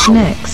Generation X.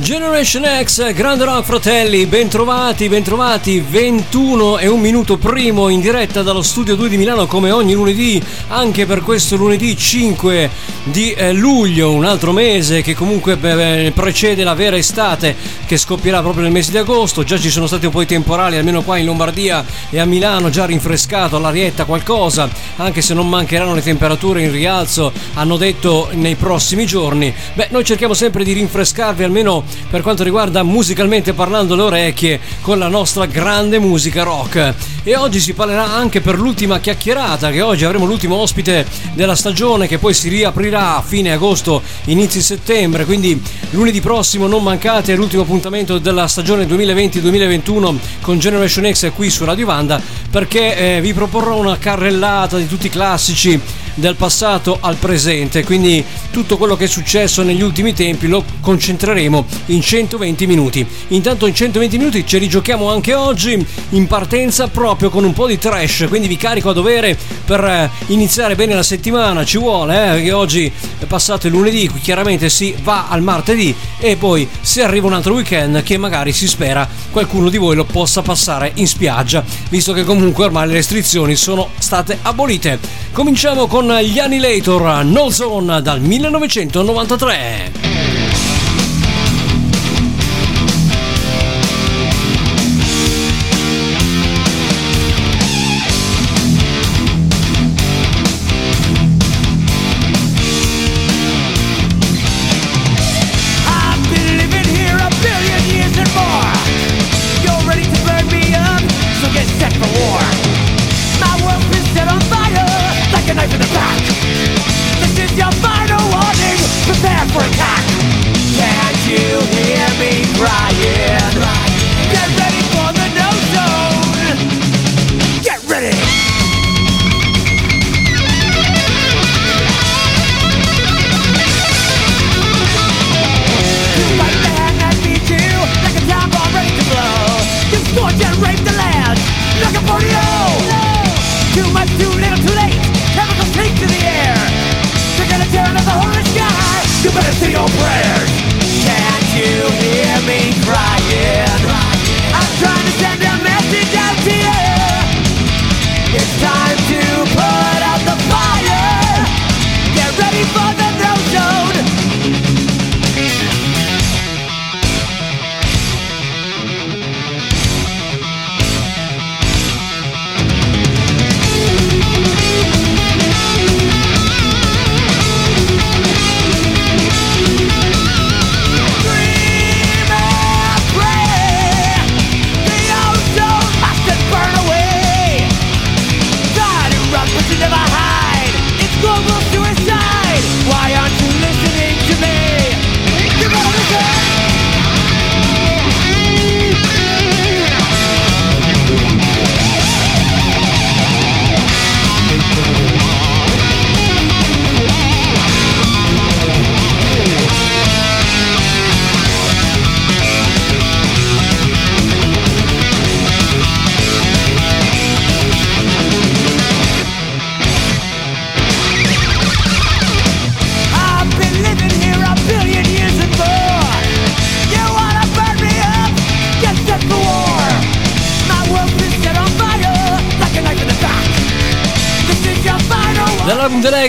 Generation X, Grande Rock Fratelli, bentrovati, bentrovati, 21 e un minuto primo in diretta dallo studio 2 di Milano come ogni lunedì, anche per questo lunedì 5 di eh, luglio, un altro mese che comunque precede la vera estate che scoppierà proprio nel mese di agosto, già ci sono stati un po' di temporali, almeno qua in Lombardia e a Milano, già rinfrescato all'arietta qualcosa, anche se non mancheranno le temperature in rialzo, hanno detto nei prossimi giorni. Beh, noi cerchiamo sempre di rinfrescarvi almeno per quanto riguarda musicalmente parlando le orecchie con la nostra grande musica rock. E oggi si parlerà anche per l'ultima chiacchierata, che oggi avremo l'ultimo ospite della stagione che poi si riaprirà a fine agosto, inizi settembre, quindi lunedì prossimo non mancate l'ultimo appuntamento della stagione 2020-2021 con Generation X qui su Radio Vanda perché eh, vi proporrò una carrellata di tutti i classici del passato al presente, quindi tutto quello che è successo negli ultimi tempi lo concentreremo in 120 minuti. Intanto in 120 minuti ci rigiochiamo anche oggi in partenza proprio con un po' di trash, quindi vi carico a dovere per eh, iniziare bene la settimana, ci vuole, eh, perché oggi è passato il lunedì, chiaramente si va al martedì e poi se arriva un altro weekend che magari si spera qualcuno di voi lo possa passare in spiaggia, visto che comunque ormai le restrizioni sono state abolite. Cominciamo con gli Annihilator No Zone dal 1993.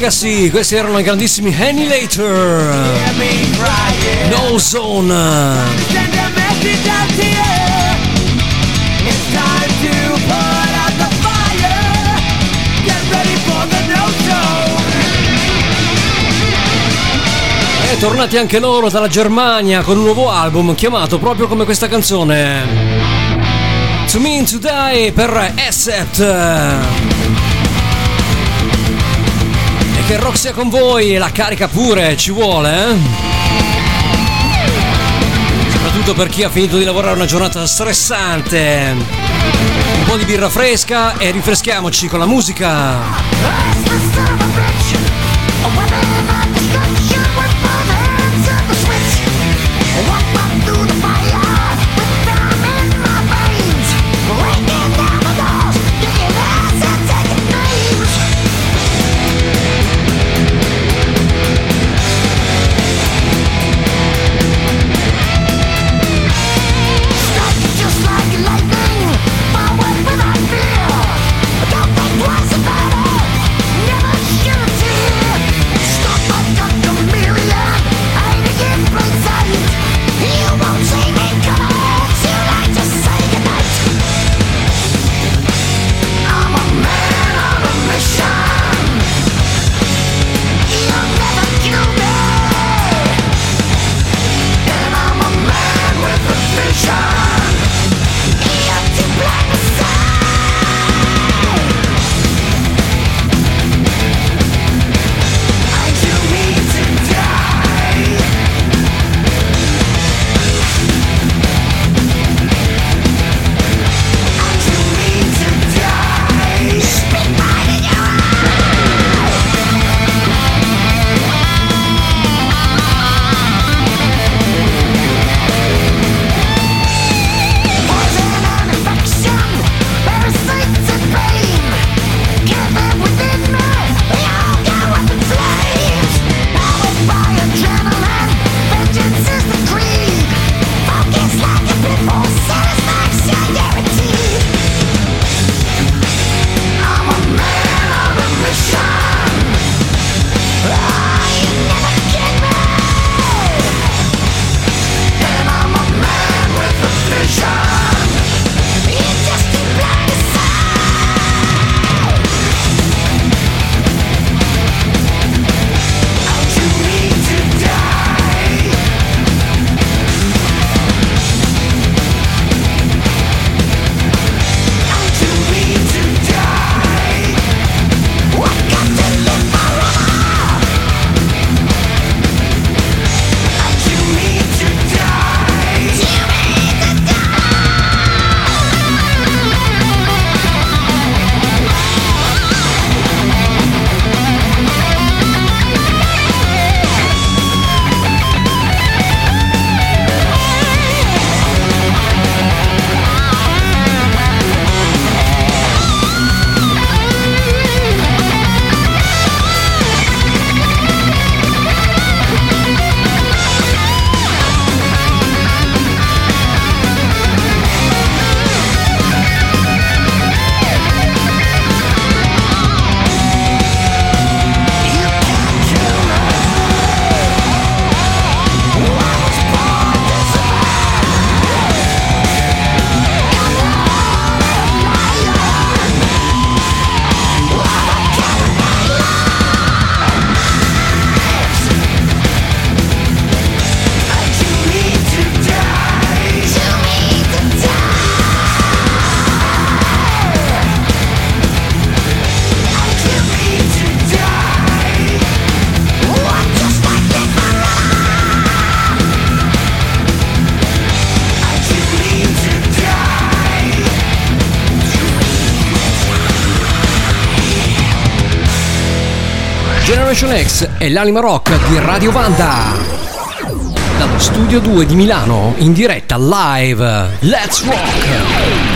Legacy, questi erano i grandissimi Annihilator. No Zone. E tornati anche loro dalla Germania con un nuovo album chiamato proprio come questa canzone. To Mean to Die per Asset che rock sia con voi la carica pure, ci vuole, eh? Soprattutto per chi ha finito di lavorare una giornata stressante. Un po' di birra fresca e rinfreschiamoci con la musica. X e l'anima rock di Radio Vanda. Dallo studio 2 di Milano, in diretta live. Let's rock!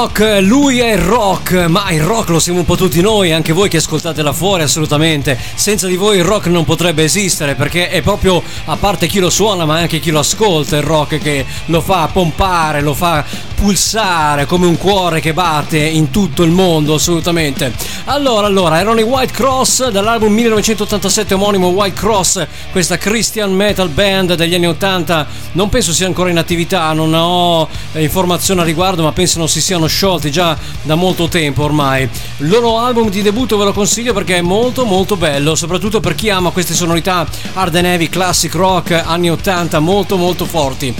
Rock, lui è il rock, ma il rock lo siamo un po' tutti noi, anche voi che ascoltate là fuori assolutamente. Senza di voi il rock non potrebbe esistere perché è proprio a parte chi lo suona, ma anche chi lo ascolta il rock che lo fa pompare, lo fa pulsare come un cuore che batte in tutto il mondo, assolutamente. Allora, allora, erano i White Cross dall'album 1987 omonimo White Cross, questa Christian metal band degli anni 80. Non penso sia ancora in attività, non ho informazioni a riguardo, ma penso non si siano sciolti già da molto tempo ormai. Il loro album di debutto ve lo consiglio perché è molto molto bello, soprattutto per chi ama queste sonorità hard and heavy, classic rock anni 80 molto molto forti.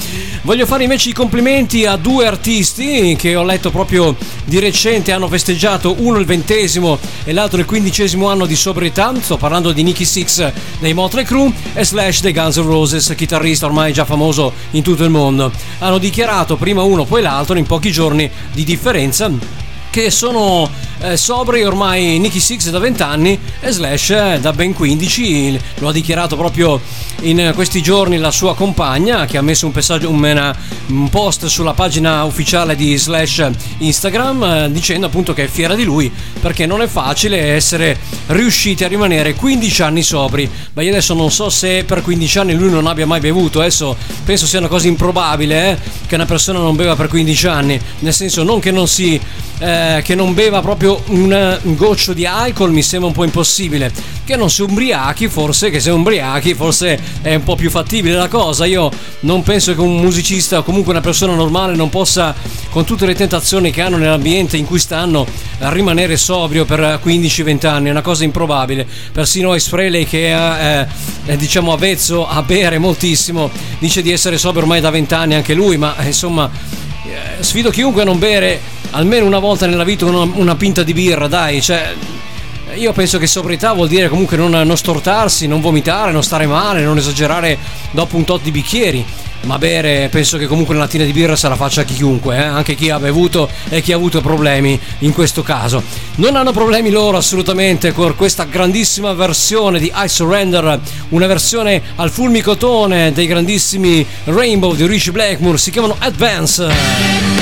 Voglio fare invece i complimenti a due artisti che ho letto proprio di recente hanno festeggiato uno il ventesimo e l'altro il quindicesimo anno di sobrietà. Sto parlando di Nicky Six dei Motley Crue e Slash dei Guns N' Roses, chitarrista ormai già famoso in tutto il mondo. Hanno dichiarato prima uno poi l'altro in pochi giorni di differenza che sono eh, sobri ormai Nicky Six da 20 anni e Slash eh, da ben 15 lo ha dichiarato proprio in questi giorni la sua compagna che ha messo un, un, un post sulla pagina ufficiale di Slash Instagram eh, dicendo appunto che è fiera di lui perché non è facile essere riusciti a rimanere 15 anni sobri. Ma io adesso non so se per 15 anni lui non abbia mai bevuto. Adesso penso sia una cosa improbabile eh, che una persona non beva per 15 anni. Nel senso non che non si eh, che non beva proprio un, un, goccio di alcol mi sembra un po' impossibile. Che non si ubriachi, forse, che se ubriachi, forse è un po' più fattibile la cosa. Io non penso che un musicista o comunque una persona normale non possa, con tutte le tentazioni che hanno nell'ambiente in cui stanno, rimanere sobrio per 15-20 anni. È una cosa improbabile. Persino Ice Frehley, che è, è diciamo avvezzo a bere moltissimo, dice di essere sobrio ormai da 20 anni anche lui, ma insomma eh, sfido chiunque a non bere almeno una volta nella vita una, una pinta di birra, dai, cioè io penso che sobrietà vuol dire comunque non, non, stortarsi, non vomitare, non stare male, non esagerare dopo un tot di bicchieri. Ma bere, penso che comunque una lattina di birra se la faccia chiunque, eh? anche chi ha bevuto e chi ha avuto problemi in questo caso. Non hanno problemi loro assolutamente con questa grandissima versione di I Surrender, una versione al fulmicotone dei grandissimi Rainbow di Richie Blackmore, si chiamano Advance.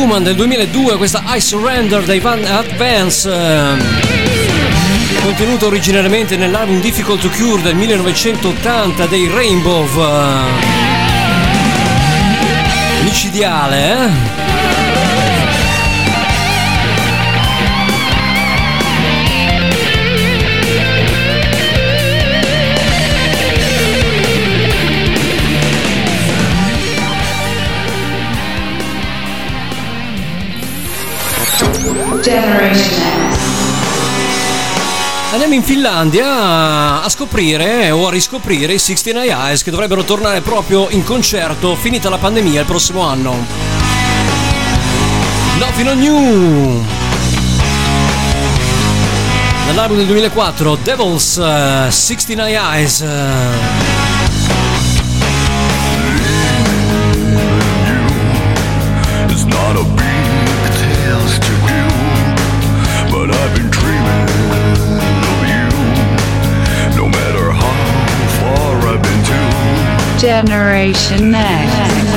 Human del 2002, questa I Surrender dei Van Advance, contenuto originariamente nell'album Difficult to Cure del 1980 dei Rainbow. Micidiale, eh? Andiamo in Finlandia a scoprire o a riscoprire i 69 Eyes che dovrebbero tornare proprio in concerto finita la pandemia il prossimo anno. Nothing on New! Dall'album del 2004 Devil's uh, 69 Eyes. Uh, Generation X.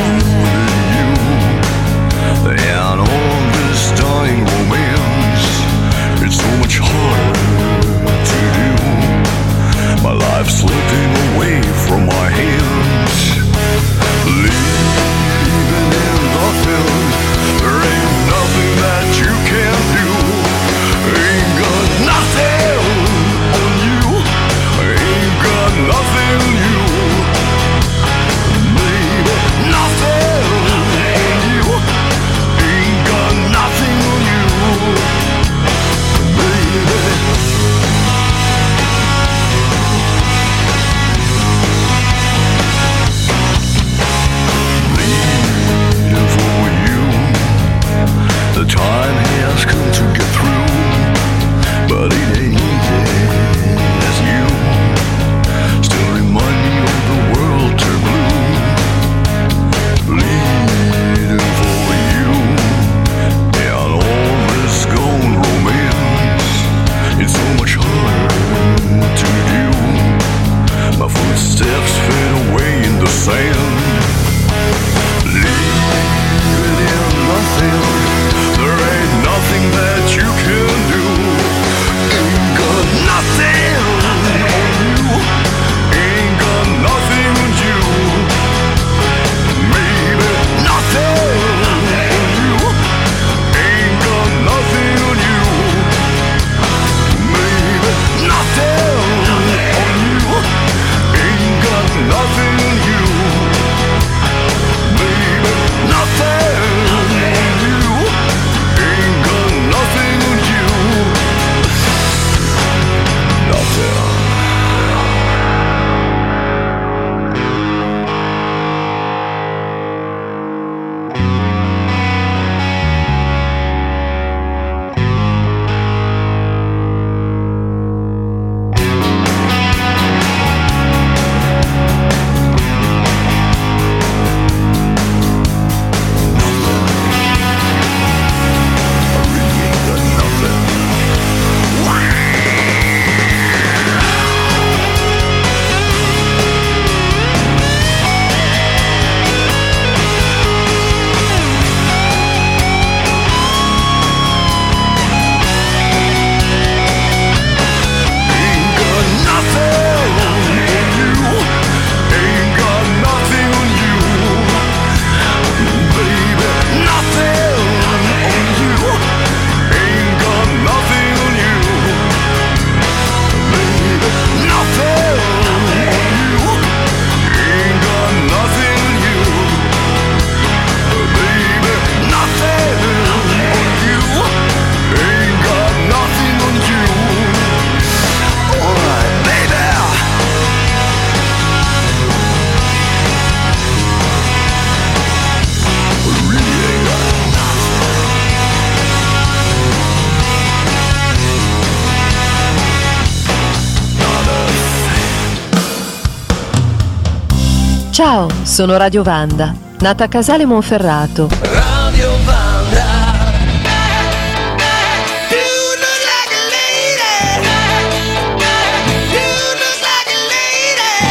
Ciao, sono Radio Vanda, nata a Casale Monferrato. Radio Vanda.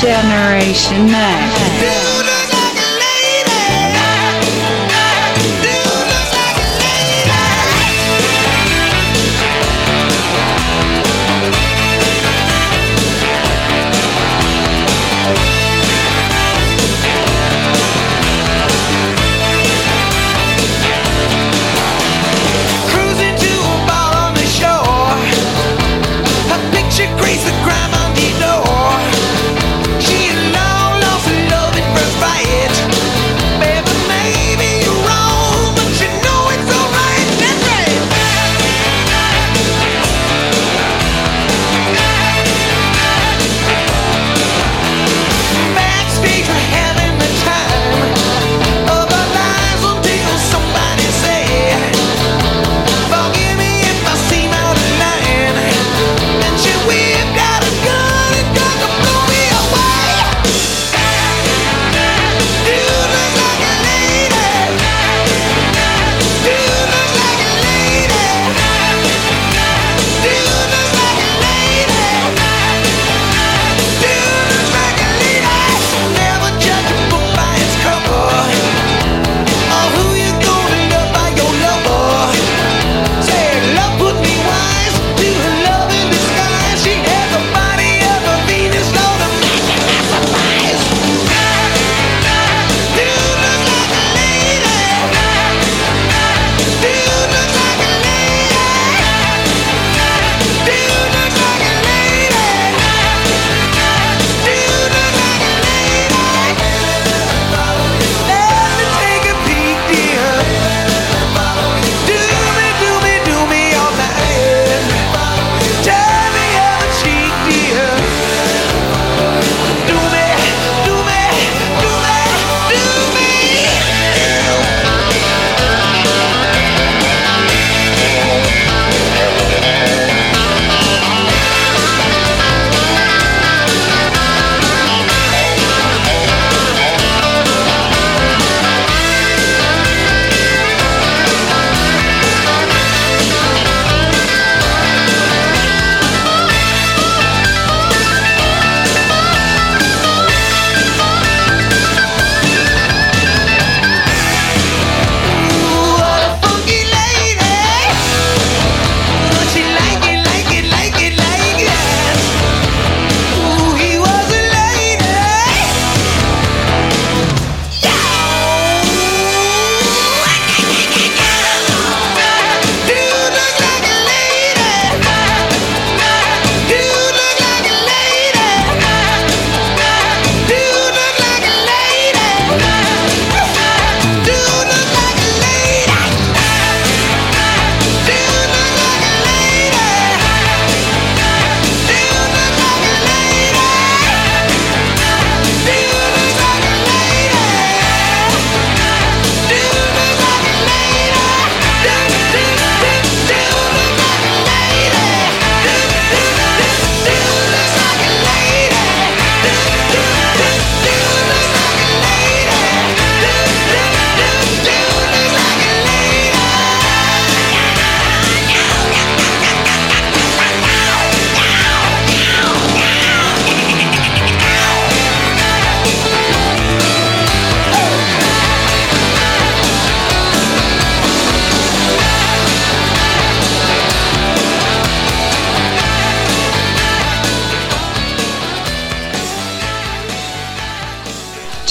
Generation Next.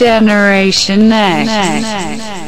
Generation Next.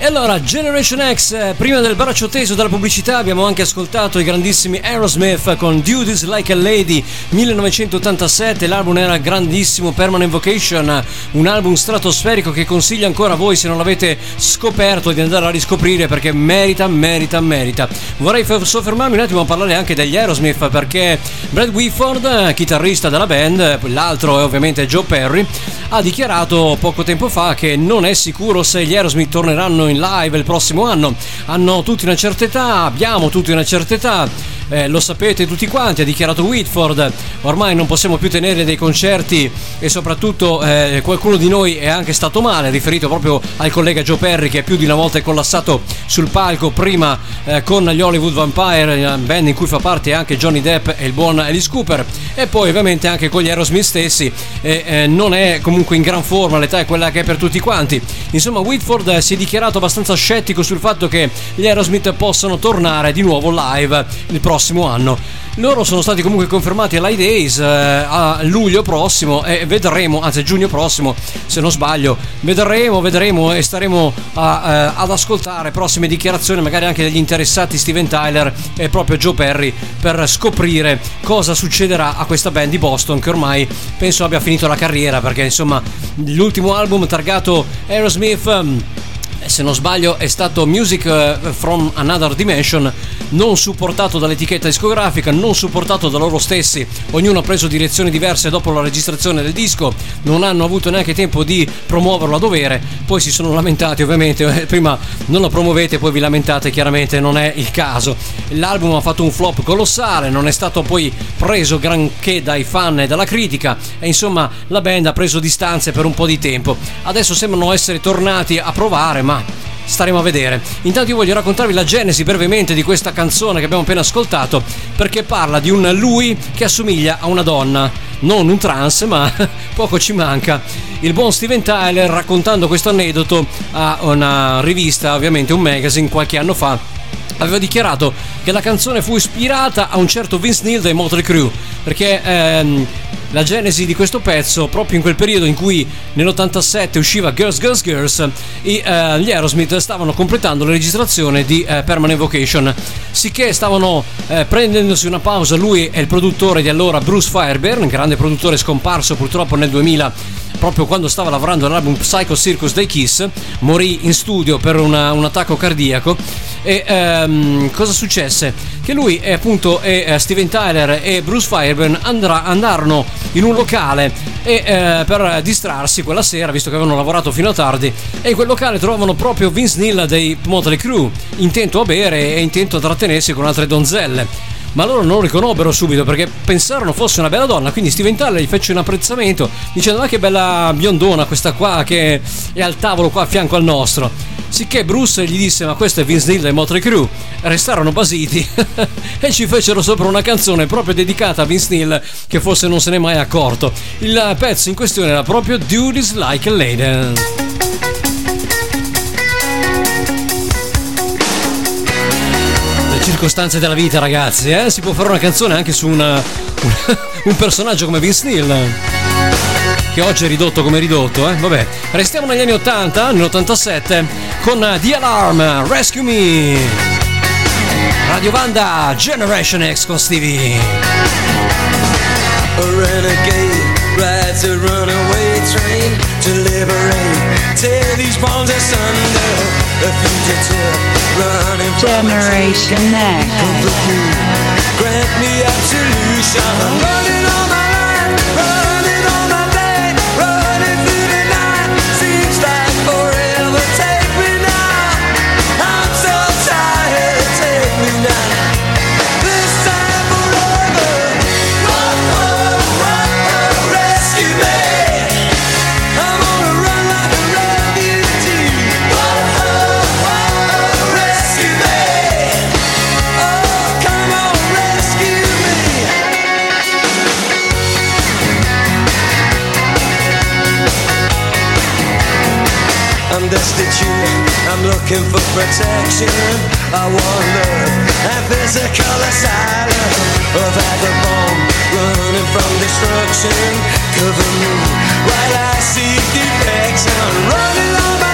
E allora, Generation X, eh, prima del braccio teso della pubblicità abbiamo anche ascoltato i grandissimi Aerosmith con Duties Like a Lady 1987, l'album era grandissimo, Permanent Vocation, un album stratosferico che consiglio ancora a voi se non l'avete scoperto di andare a riscoprire perché merita, merita, merita. Vorrei soffermarmi un attimo a parlare anche degli Aerosmith perché Brad Whitford, chitarrista della band, l'altro è ovviamente Joe Perry, ha dichiarato poco tempo fa che non è sicuro se gli Aerosmith torneranno in live il prossimo anno. Hanno tutti una certa età, abbiamo tutti una certa età eh, lo sapete tutti quanti, ha dichiarato Whitford, ormai non possiamo più tenere dei concerti e soprattutto eh, qualcuno di noi è anche stato male, riferito proprio al collega Joe Perry che più di una volta è collassato sul palco, prima eh, con gli Hollywood Vampire, band in cui fa parte anche Johnny Depp e il buon Alice Cooper, e poi ovviamente anche con gli Aerosmith stessi, eh, non è comunque in gran forma, l'età è quella che è per tutti quanti. Insomma, Whitford si è dichiarato abbastanza scettico sul fatto che gli Aerosmith possano tornare di nuovo live il prossimo prossimo anno. Loro sono stati comunque confermati all'High Days eh, a luglio prossimo e vedremo, anzi giugno prossimo se non sbaglio, vedremo, vedremo e staremo a, eh, ad ascoltare prossime dichiarazioni magari anche degli interessati Steven Tyler e proprio Joe Perry per scoprire cosa succederà a questa band di Boston che ormai penso abbia finito la carriera perché insomma l'ultimo album targato Aerosmith se non sbaglio è stato Music eh, from Another Dimension, non supportato dall'etichetta discografica, non supportato da loro stessi, ognuno ha preso direzioni diverse dopo la registrazione del disco, non hanno avuto neanche tempo di promuoverlo a dovere, poi si sono lamentati ovviamente, eh, prima non lo promuovete poi vi lamentate, chiaramente non è il caso. L'album ha fatto un flop colossale, non è stato poi preso granché dai fan e dalla critica. E insomma la band ha preso distanze per un po' di tempo. Adesso sembrano essere tornati a provare, ma staremo a vedere. Intanto io voglio raccontarvi la genesi brevemente di questa canzone che abbiamo appena ascoltato, perché parla di un lui che assomiglia a una donna, non un trans, ma poco ci manca. Il buon Steven Tyler raccontando questo aneddoto a una rivista, ovviamente un magazine qualche anno fa, aveva dichiarato che la canzone fu ispirata a un certo Vince Neil dei Motley Crue perché ehm, la genesi di questo pezzo proprio in quel periodo in cui nell'87 usciva Girls Girls Girls i, eh, gli Aerosmith stavano completando la registrazione di eh, Permanent Vocation sicché stavano eh, prendendosi una pausa lui è il produttore di allora Bruce Fireburn grande produttore scomparso purtroppo nel 2000 proprio quando stava lavorando all'album Psycho Circus dei Kiss, morì in studio per una, un attacco cardiaco. E ehm, cosa successe? Che lui e appunto e, eh, Steven Tyler e Bruce Fireburn andrà, andarono in un locale e, eh, per distrarsi quella sera, visto che avevano lavorato fino a tardi, e in quel locale trovano proprio Vince Neil dei Motley Crue, intento a bere e intento a trattenersi con altre donzelle ma loro non lo riconobbero subito perché pensarono fosse una bella donna, quindi Steven Tyler gli fece un apprezzamento dicendo ma che bella biondona questa qua che è al tavolo qua a fianco al nostro. Sicché Bruce gli disse ma questo è Vince Neil dei Motley Crue, restarono basiti e ci fecero sopra una canzone proprio dedicata a Vince Neil che forse non se n'è mai accorto. Il pezzo in questione era proprio Duties Like a Lady. Circostanze della vita, ragazzi. Eh? Si può fare una canzone anche su una, un, personaggio come Vince Neil. Che oggi è ridotto come ridotto, eh? Vabbè, restiamo negli anni 80, nell'87, con The Alarm, Rescue Me. Radio Vanda, Generation X con Stevie. A renegade rides a runaway train to liberate, tear these bones asunder. Generation Next. Looking for protection. I wonder if physical asylum or vagabond running from destruction. Cover me while I seek defection. Running all my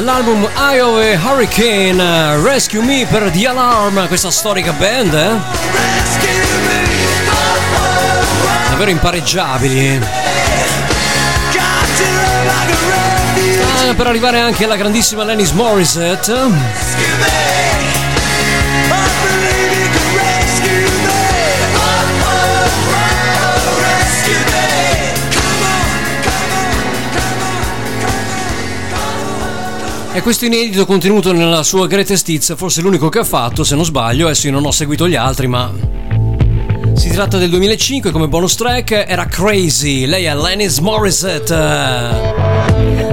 refugee. Dell'album Eye of a Hurricane, eh, Rescue Me per The Alarm, questa storica band, eh? Davvero impareggiabili. got to run like a refugee. Eh, per arrivare anche alla grandissima Lennis Morissette. E questo inedito contenuto nella sua Greatest Hits, forse l'unico che ha fatto, se non sbaglio, adesso io non ho seguito gli altri, ma si tratta del 2005 come bonus track, era Crazy, lei è Lennis Morissette,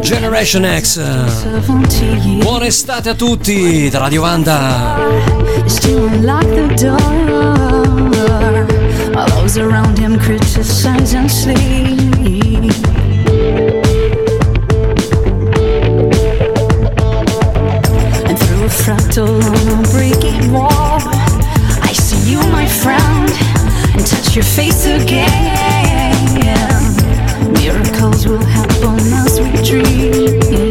Generation X. Buona estate a tutti da Radio Vanda. A fractal breaking wall, I see you, my friend, and touch your face again. Miracles will happen as we dream.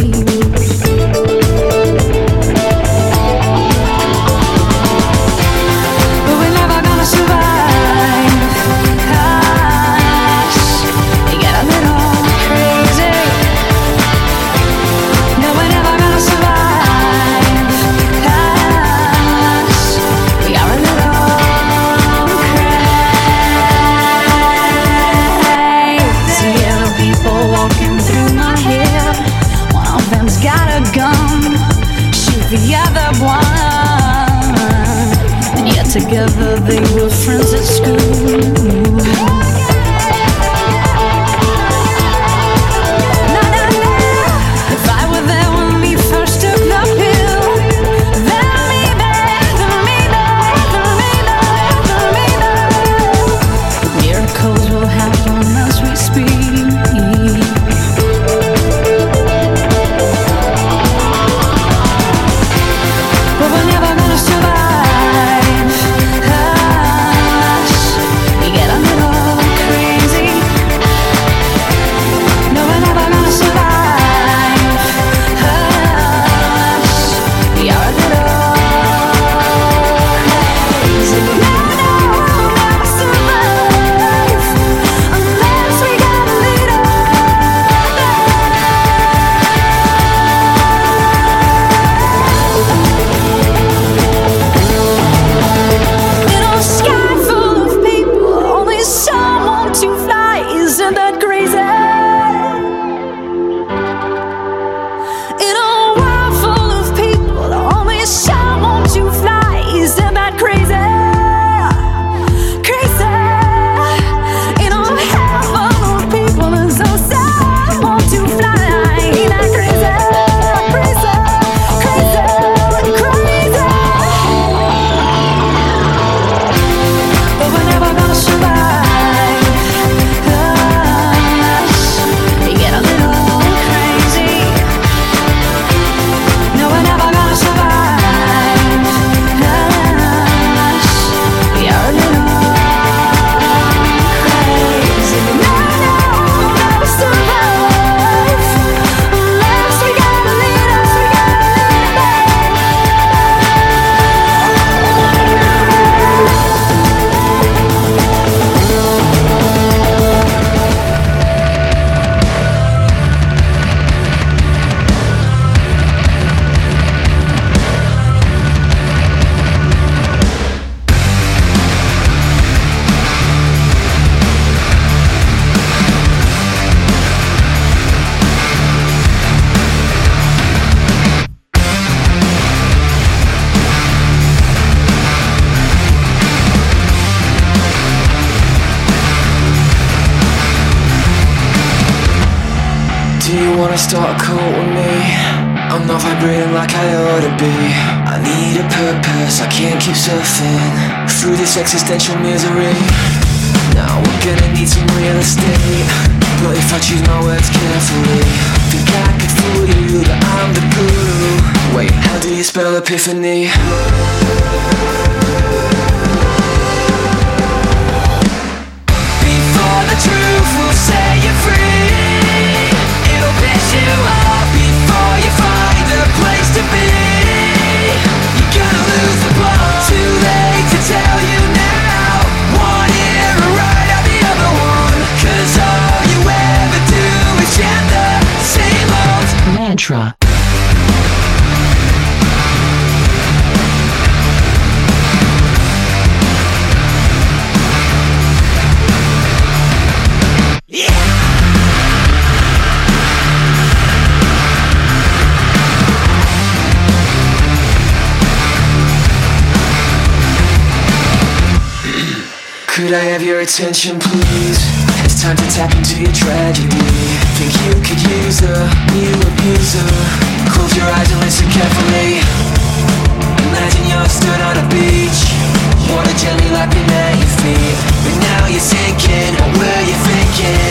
The other one. And yet together they were friends I have your attention please? It's time to tap into your tragedy. Think you could use a new abuser. Close your eyes and listen carefully. Imagine you're stood on a beach. Water gently lapping at your feet But now you're sinking, what were you thinking?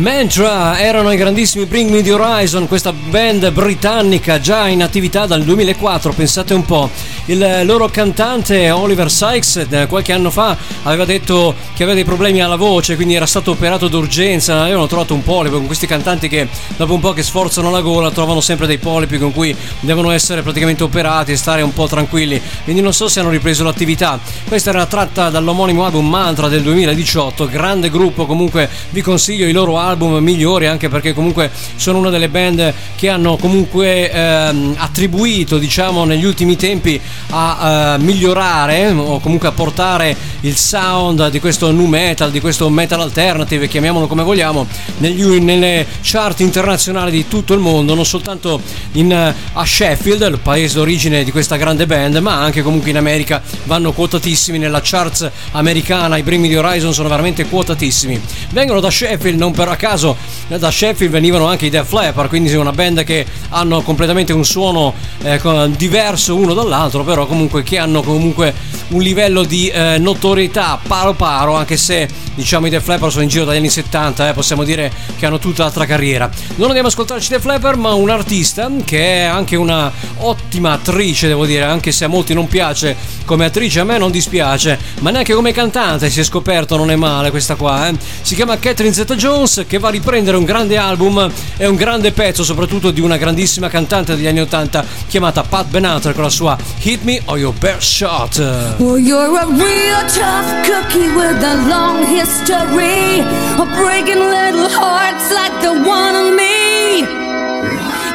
Mantra erano i grandissimi Bring Me the Horizon, questa band britannica già in attività dal 2004, pensate un po'. Il loro cantante Oliver Sykes qualche anno fa aveva detto che aveva dei problemi alla voce, quindi era stato operato d'urgenza, avevano trovato un polipo con questi cantanti che dopo un po' che sforzano la gola trovano sempre dei polipi con cui devono essere praticamente operati e stare un po' tranquilli, quindi non so se hanno ripreso l'attività. Questa era tratta dall'omonimo album Mantra del 2018, grande gruppo, comunque vi consiglio i loro album migliori anche perché comunque sono una delle band che hanno comunque ehm, attribuito diciamo negli ultimi tempi a eh, migliorare o comunque a portare il sound di questo nu metal, di questo metal alternative, chiamiamolo come vogliamo, negli, nelle chart internazionali di tutto il mondo, non soltanto in, eh, a Sheffield, il paese d'origine di questa grande band, ma anche comunque in America vanno quotatissimi nella charts americana, i primi di Horizon sono veramente quotatissimi. Vengono da Sheffield, non per a caso da Sheffield venivano anche i Def Leppard, quindi è una band che hanno completamente un suono eh, diverso uno dall'altro, però comunque che hanno comunque un livello di eh, notorietà paro paro, anche se diciamo i Def Leppard sono in giro dagli anni 70, eh, possiamo dire che hanno tutta l'altra carriera. Non andiamo ad ascoltarci Def Leppard, ma un artista che è anche una ottima attrice, devo dire, anche se a molti non piace come attrice, a me non dispiace, ma neanche come cantante si è scoperto non è male questa qua, eh. Si chiama Catherine Zeta-Jones che va a riprendere un grande album e un grande pezzo soprattutto di una grandissima cantante degli anni 80 chiamata Pat Benatar con la sua Hit Me or Your Best Shot. Well, you're a real tough cookie with a long history of breaking little hearts like the one of me.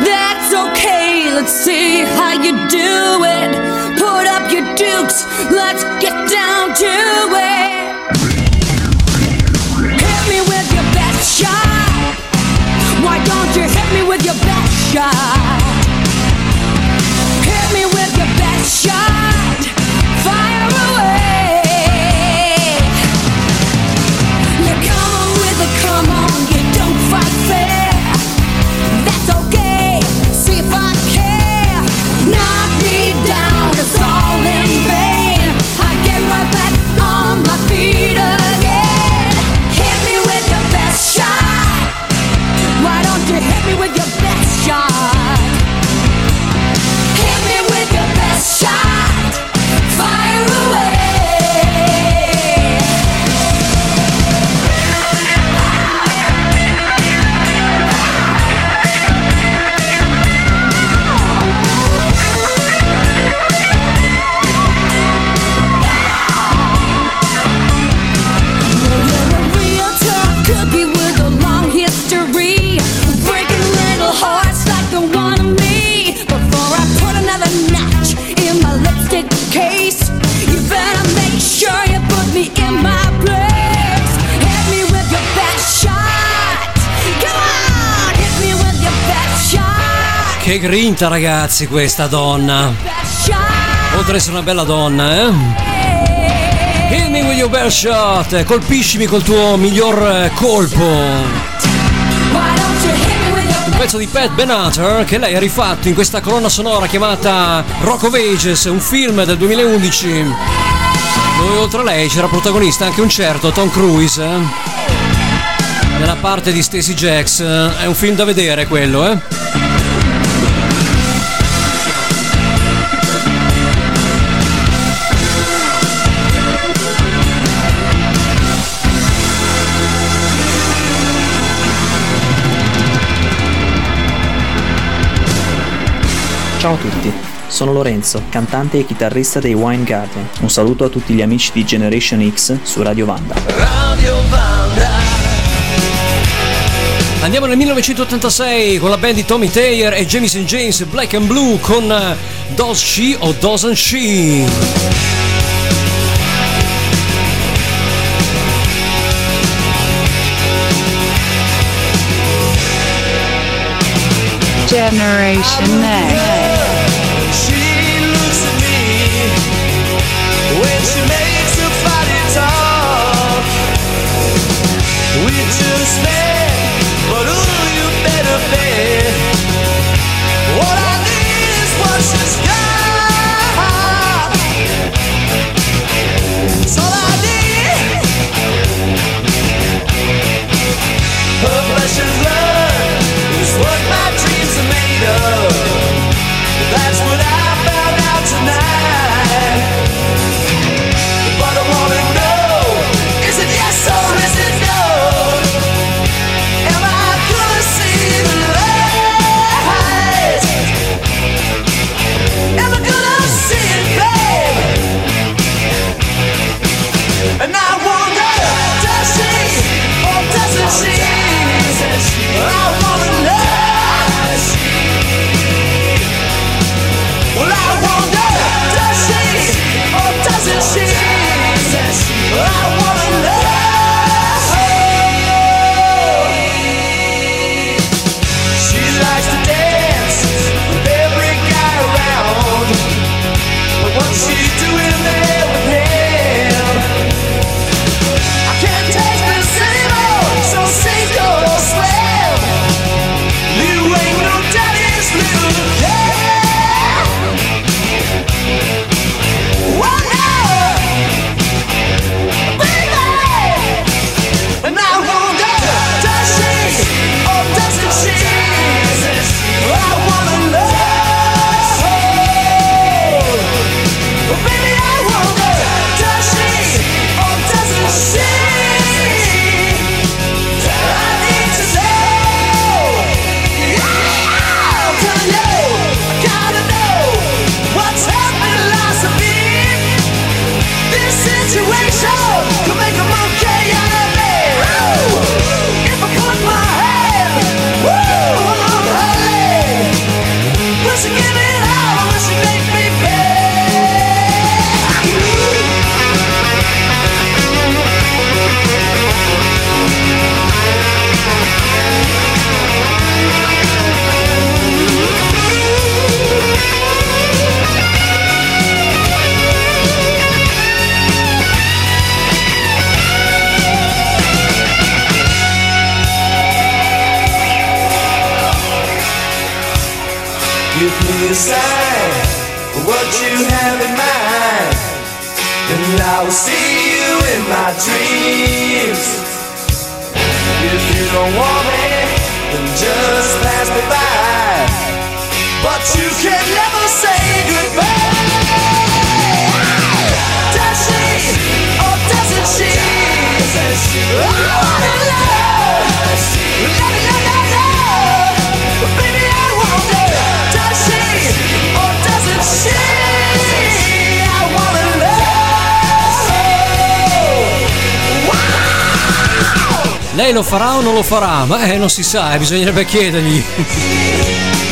That's okay, let's see how you do it. Put up your dukes, let's get down to it. Hit me with your best shot. Why don't you hit me with your best shot? Hit me with your best shot. Che grinta, ragazzi, questa donna. Oltre essere una bella donna, eh? Hit me with your best shot. Colpiscimi col tuo miglior eh, colpo. Un pezzo di Pat Benatar che lei ha rifatto in questa colonna sonora chiamata Rock of Ages, un film del 2011. Dove oltre a lei c'era protagonista anche un certo Tom Cruise. eh? Nella parte di Stacy Jacks. eh, È un film da vedere quello, eh? Ciao a tutti, sono Lorenzo, cantante e chitarrista dei Wine Garden. Un saluto a tutti gli amici di Generation X su Radio Vanda. Radio Vanda. Andiamo nel 1986 con la band di Tommy Taylor e Jamison James Black and Blue con eh, Does She o Doesn't She? Generation Next. Lo farà? Ma eh, non si sa, eh, bisognerebbe chiedergli.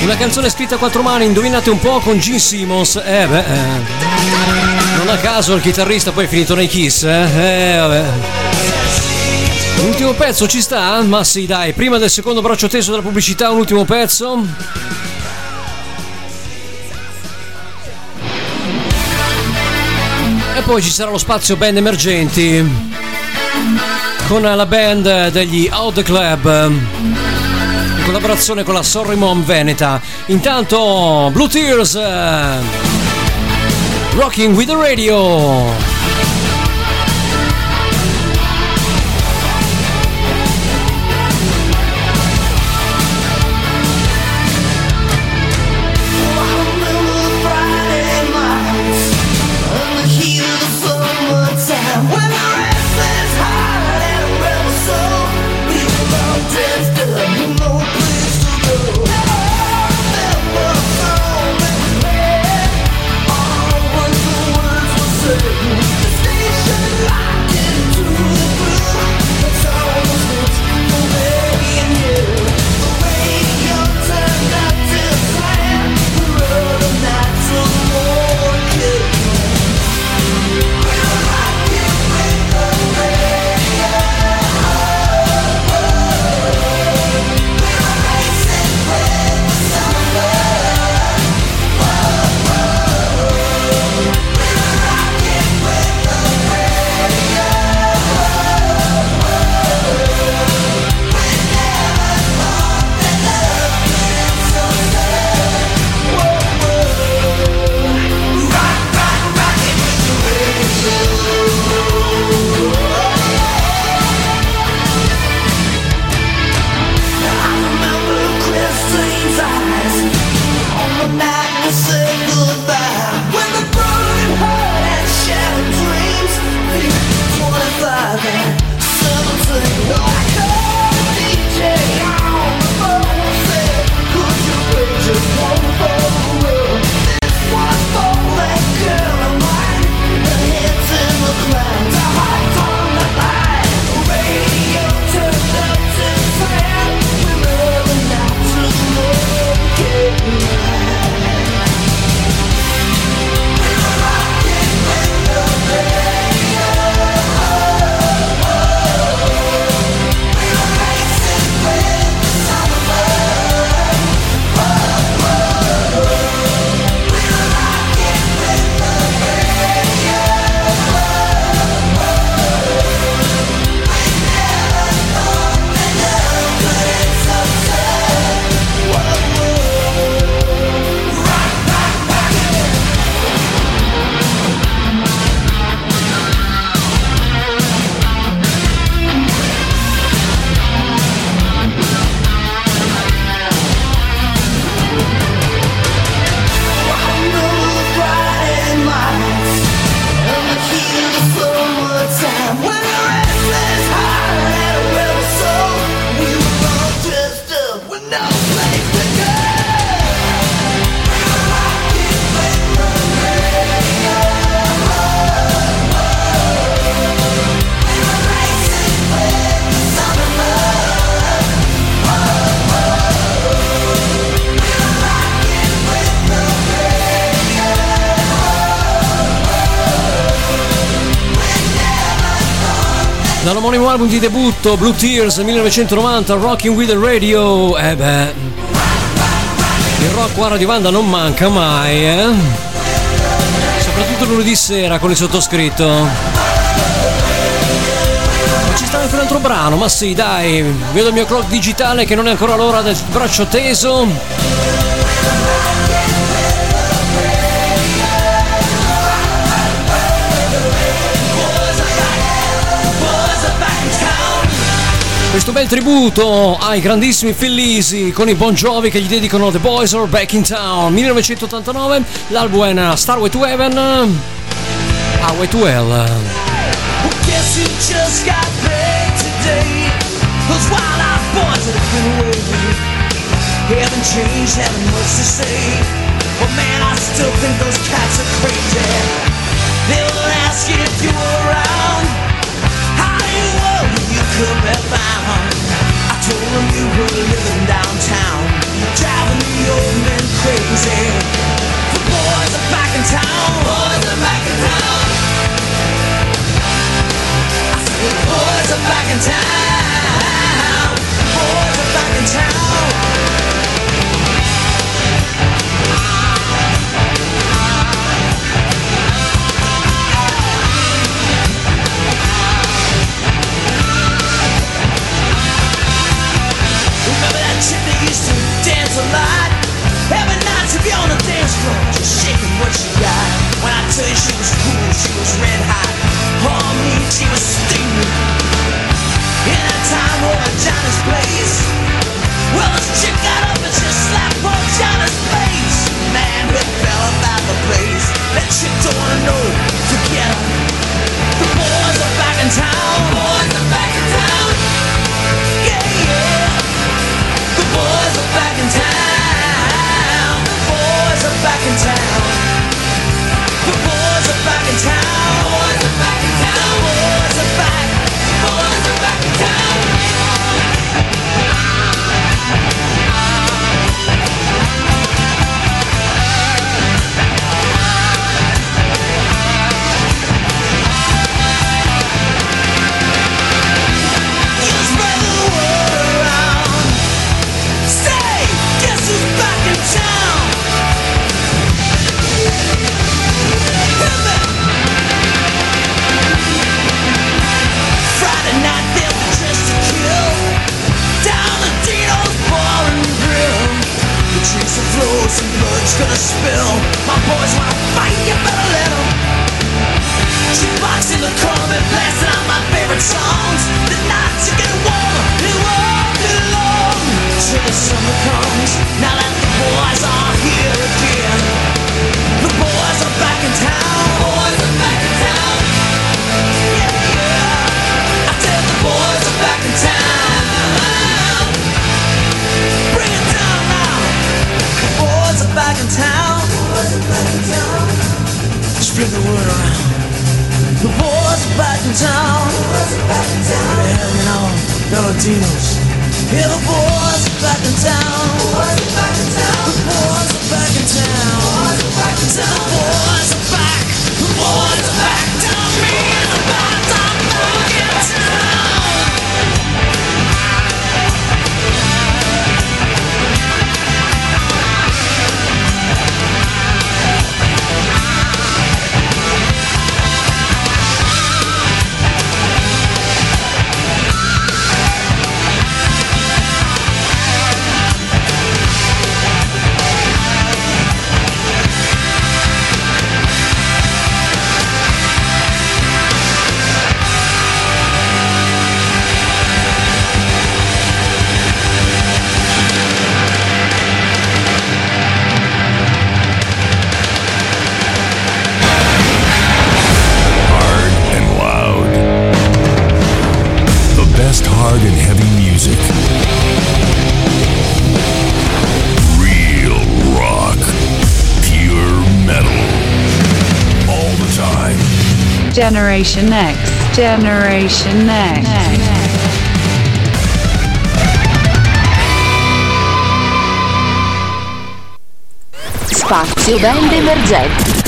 Una canzone scritta a quattro mani, indovinate un po' con Gene Simmons. Eh beh, eh. non a caso il chitarrista poi è finito nei Kiss, eh? Eh vabbè. L'ultimo pezzo ci sta? Ma sì, dai, prima del secondo braccio teso della pubblicità, un ultimo pezzo. E poi ci sarà lo spazio band emergenti con la band degli Out the Club in collaborazione con la Sorry Mom Veneta. Intanto Blue Tears eh, Rocking with the Radio. Album di debutto Blue Tears 1990 Rocking with the Radio. Eh beh Il rock qua a Radio Vanda non manca mai eh. Soprattutto lunedì sera con il sottoscritto. Ma ci sta anche un altro brano Ma sì dai Vedo il mio clock digitale che non è ancora l'ora del braccio teso Questo bel tributo ai grandissimi Fellisi con i Bon Jovi che gli dedicano The Boys Are Back in Town 1989, l'album è Starway to Heaven, Highway to Hell. Haven't changed, haven't much to say. But man, I still think those cats are crazy. They'll ask you if you're around. How you were you could be found. I you were living downtown, driving the old men crazy. The boys are back in town. Boys are back in town. The boys are back in town. The boys are back in town. Dance a lot? Every night she'd be on the dance floor, just shaking what she got. When I tell you she was cool, she was red hot. Oh, me, she was steaming. In that time over Johnny's place. Well, this chick got up and she slapped poor Johnny's face. Man, it fell about the place. That chick don't wanna know, forget her. The boys are back in town. Boys boys wanna fight, you better in the corner, blasting out my favorite songs. The nights are getting warmer, and won't be long till the summer comes. Now that the boys are here again, the boys are back in town. Boys are back in town. Yeah, yeah. I said the boys are back in town. Bring it down now. The boys are back in town. Spread the word around. The boys are back in town. They're hanging out. Yeah, the boys are back in town. The boys are back in town. The boys are back in town. The boys are back in town. The boys are back. Tell me about the back Generation X. Generation X. Spazio band emergenti.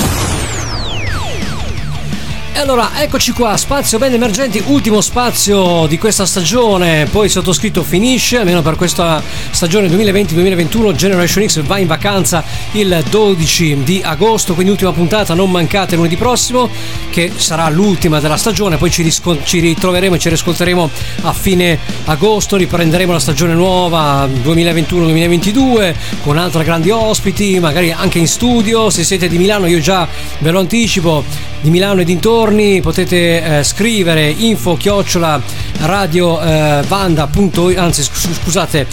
E allora eccoci qua, spazio band emergenti, ultimo spazio di questa stagione, poi il sottoscritto finisce, almeno per questa stagione 2020-2021, Generation X va in vacanza il 12 di agosto, quindi ultima puntata, non mancate lunedì prossimo, che sarà l'ultima della stagione, poi ci, risco- ci ritroveremo e ci riscolteremo a fine agosto, riprenderemo la stagione nuova 2021-2022 con altri grandi ospiti, magari anche in studio, se siete di Milano io già ve lo anticipo, di Milano e dintorni potete eh, scrivere info chiocciola radio eh, vanda.it anzi scu- scusate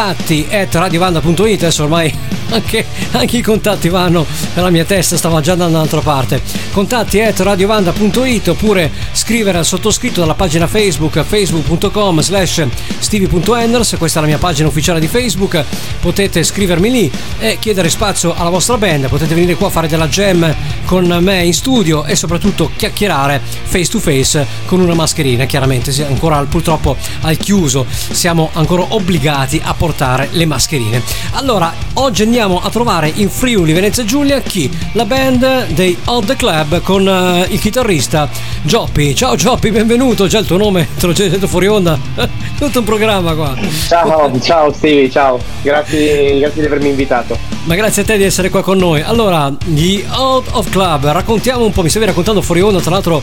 contatti at radiovanda.it adesso ormai anche, anche i contatti vanno per la mia testa stava già andando dall'altra parte. Contatti at radiovanda.it oppure scrivere al sottoscritto dalla pagina facebook facebook.com slash stevie.enders questa è la mia pagina ufficiale di facebook potete scrivermi lì e chiedere spazio alla vostra band potete venire qua a fare della jam con me in studio e soprattutto chiacchierare face to face con una mascherina chiaramente ancora purtroppo al chiuso siamo ancora obbligati a portare le mascherine allora oggi andiamo a trovare in Friuli Venezia Giulia chi? la band dei Odd the Club con eh, il chitarrista Gioppi ciao Gioppi benvenuto già il tuo nome te l'ho già detto fuori onda tutto un programma qua Ciao, ciao Stevie, ciao. Grazie, grazie di avermi invitato. Ma grazie a te di essere qua con noi. Allora, gli Out of Club, raccontiamo un po', mi stavi raccontando fuori onda, tra l'altro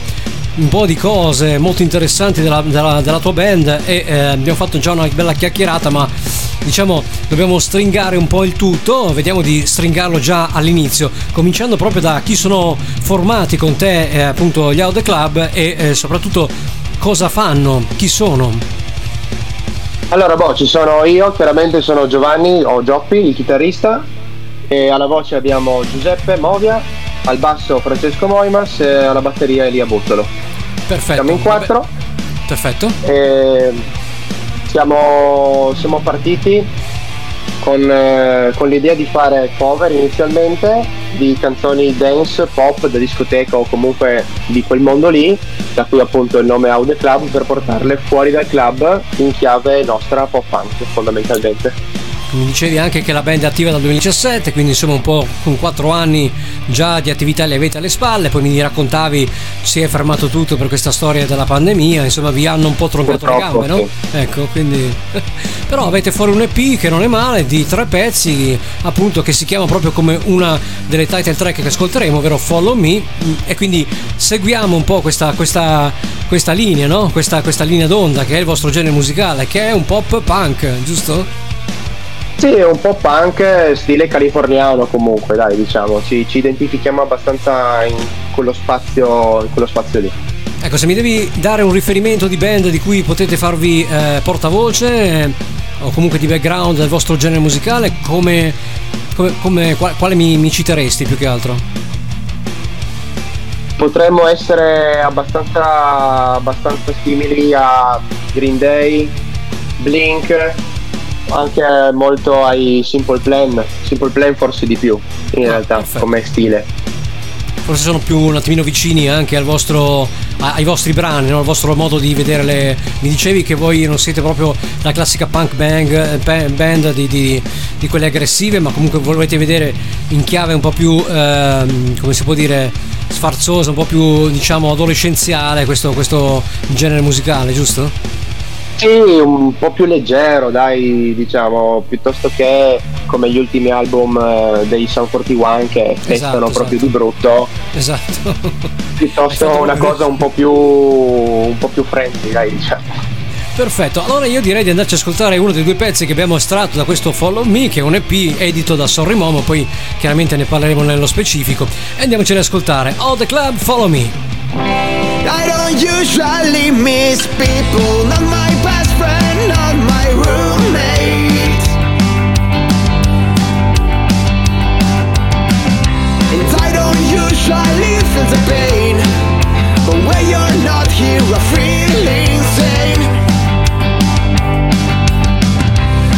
un po' di cose molto interessanti della, della- della tua band e eh, abbiamo fatto già una bella chiacchierata, ma diciamo dobbiamo stringare un po' il tutto, vediamo di stringarlo già all'inizio, cominciando proprio da chi sono formati con te, eh, appunto gli of Club e eh, soprattutto cosa fanno, chi sono. Allora, boh, ci sono io, chiaramente sono Giovanni o Gioppi, il chitarrista, e alla voce abbiamo Giuseppe Movia, al basso Francesco Moimas e alla batteria Elia Buttolo. Perfetto. Siamo in quattro Perfetto. e siamo, siamo partiti con, eh, con l'idea di fare cover inizialmente di canzoni dance, pop, da discoteca o comunque di quel mondo lì, da cui appunto il nome Aude Club per portarle fuori dal club in chiave nostra pop punk fondamentalmente. Mi dicevi anche che la band è attiva dal 2017, quindi insomma un po' con 4 anni già di attività le avete alle spalle, poi mi raccontavi si è fermato tutto per questa storia della pandemia, insomma vi hanno un po' troncato le gambe, no? Ecco, quindi... Però avete fuori un EP che non è male, di tre pezzi, appunto che si chiama proprio come una delle title track che ascolteremo, ovvero Follow Me, e quindi seguiamo un po' questa, questa, questa linea, no? Questa, questa linea d'onda che è il vostro genere musicale, che è un pop punk, giusto? Sì, è un po' punk, stile californiano comunque, dai, diciamo, ci, ci identifichiamo abbastanza in quello spazio, in quello spazio lì. Ecco, se mi devi dare un riferimento di band di cui potete farvi eh, portavoce eh, o comunque di background del vostro genere musicale, come, come- come- qual- quale mi, mi citeresti più che altro? Potremmo essere abbastanza, abbastanza simili a Green Day, Blink, anche molto ai Simple Plan, Simple Plan forse di più in Ah, realtà perfetto. come stile. Forse sono più un attimino vicini anche al vostro, ai vostri brani, no? al vostro modo di vedere le... Mi dicevi che voi non siete proprio la classica punk bang, band di, di- di quelle aggressive, ma comunque volete vedere in chiave un po' più, ehm, come si può dire, sfarzosa, un po' più diciamo adolescenziale questo, questo genere musicale, giusto? Sì, un po' più leggero, dai, diciamo, piuttosto che come gli ultimi album eh, dei Sun 41 che Esatto, proprio esatto. di brutto, Esatto. piuttosto una proprio- cosa un po' più un po' più friendly, dai, diciamo. Perfetto, allora io direi di andarci a ascoltare uno dei due pezzi che abbiamo estratto da questo Follow Me, che è un EP edito da Sorry Momo, poi chiaramente ne parleremo nello specifico. E andiamoci ad ascoltare All the Club, Follow Me. I don't usually miss people, not my the pain, but when you're not here, I feel insane.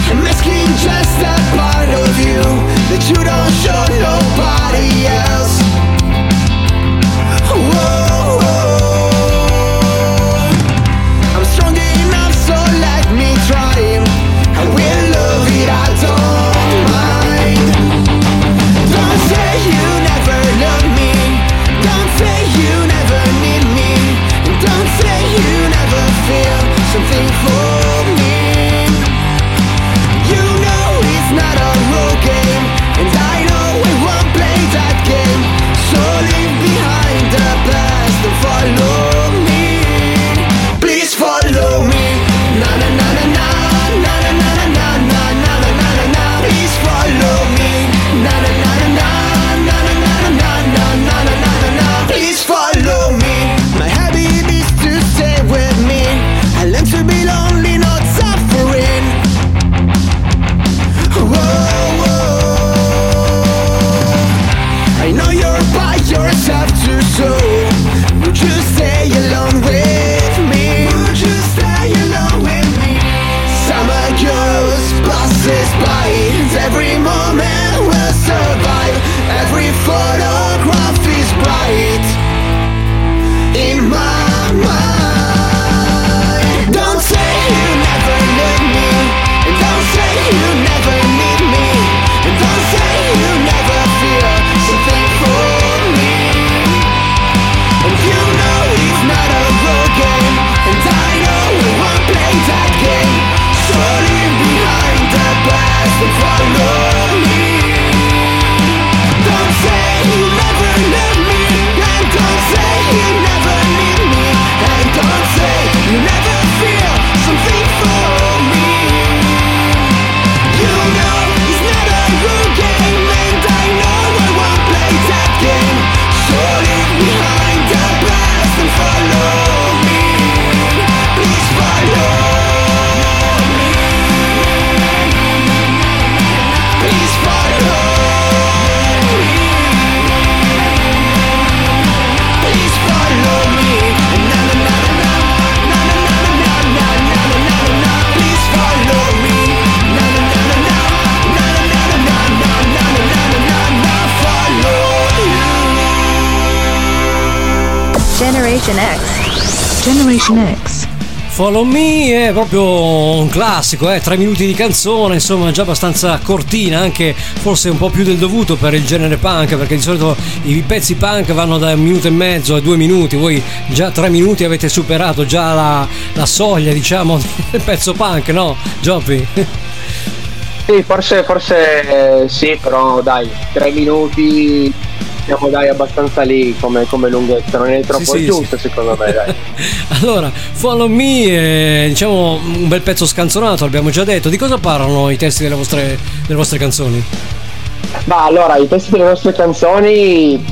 I'm asking just a part of you that you don't show nobody else. X. Generation X. Follow Me è proprio un classico, eh? tre minuti di canzone, insomma già abbastanza cortina, anche forse un po' più del dovuto per il genere punk, perché di solito i pezzi punk vanno da un minuto e mezzo a due minuti, voi già tre minuti avete superato già la, la soglia diciamo del pezzo punk, no Gioppi? Sì, forse, forse eh, sì, però dai, tre minuti siamo dai abbastanza lì come, come lunghezza, non è troppo Sì, sì, giusto secondo me dai. Allora, Follow Me è diciamo un bel pezzo scanzonato, abbiamo già detto, di cosa parlano i testi delle vostre, delle vostre canzoni? Ma allora, i testi delle nostre canzoni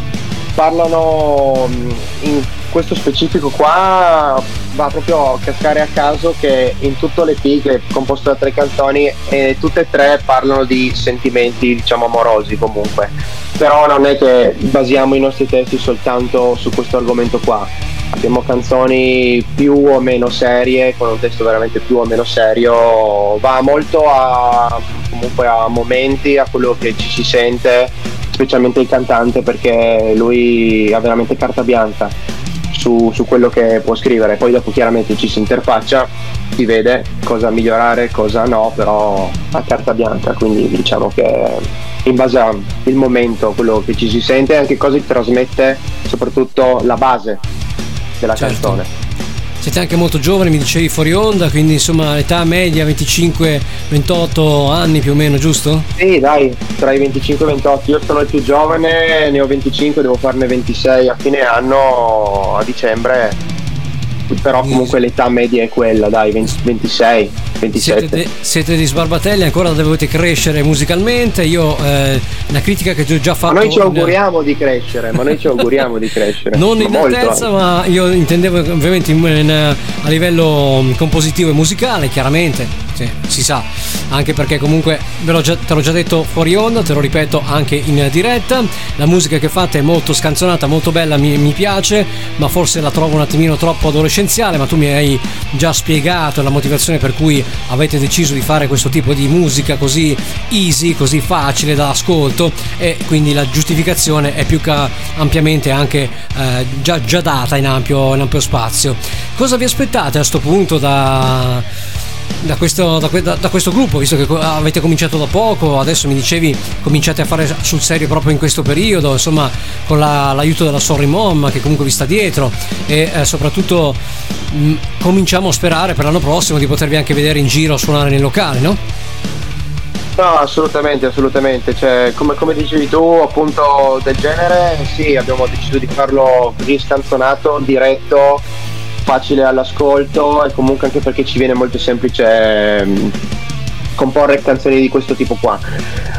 parlano mh, in questo specifico qua va proprio a cascare a caso che in tutto l'EP che è composto da tre canzoni e tutte e tre parlano di sentimenti diciamo amorosi comunque però non è che basiamo i nostri testi soltanto su questo argomento qua. Abbiamo canzoni più o meno serie con un testo veramente più o meno serio. Va molto a comunque a momenti a quello che ci si sente specialmente il cantante perché lui ha veramente carta bianca su, su quello che può scrivere poi dopo chiaramente ci si interfaccia si vede cosa migliorare cosa no però ha carta bianca quindi diciamo che in base al momento quello che ci si sente e anche cosa ti trasmette soprattutto la base della Certo. canzone Siete anche molto giovani, mi dicevi fuori onda, quindi insomma l'età media 25-28 anni più o meno, giusto? Sì, dai, tra i 25 e i 28. Io sono il più giovane, ne ho 25, devo farne 26 a fine anno, a dicembre. Però comunque l'età media è quella, dai, 20 26, 27. Siete, siete di Sbarbatelli, ancora dovete crescere musicalmente. Io eh, una critica che ti ho già fatto. Ma noi ci in- auguriamo di crescere, ma noi ci auguriamo di crescere. Non in Ma molto altezza, ma io intendevo ovviamente in- in- a livello mm, compositivo e musicale, chiaramente, sì, si sa, anche perché comunque ve l'ho già- te l'ho già detto fuori onda, te lo ripeto anche in diretta, la musica che fate è molto scanzonata, molto bella, mi, mi piace, ma forse la trovo un attimino troppo adolescenziale, ma tu mi hai già spiegato la motivazione per cui avete deciso di fare questo tipo di musica così easy, così facile da ascolto e quindi la giustificazione è più che ampiamente anche eh, già, già data in ampio, in ampio spazio. Cosa vi aspettate a questo punto da, da questo, da da- da questo gruppo, visto che avete cominciato da poco, adesso mi dicevi cominciate a fare sul serio proprio in questo periodo, insomma con la- l'aiuto della Sorry Mom che comunque vi sta dietro e eh, soprattutto mh, cominciamo a sperare per l'anno prossimo di potervi anche vedere in giro suonare nei locali, no? No, assolutamente, assolutamente. Cioè, come, come dicevi tu, appunto del genere, sì, abbiamo deciso di farlo così scanzonato, diretto, facile all'ascolto e comunque anche perché ci viene molto semplice ehm, comporre canzoni di questo tipo qua.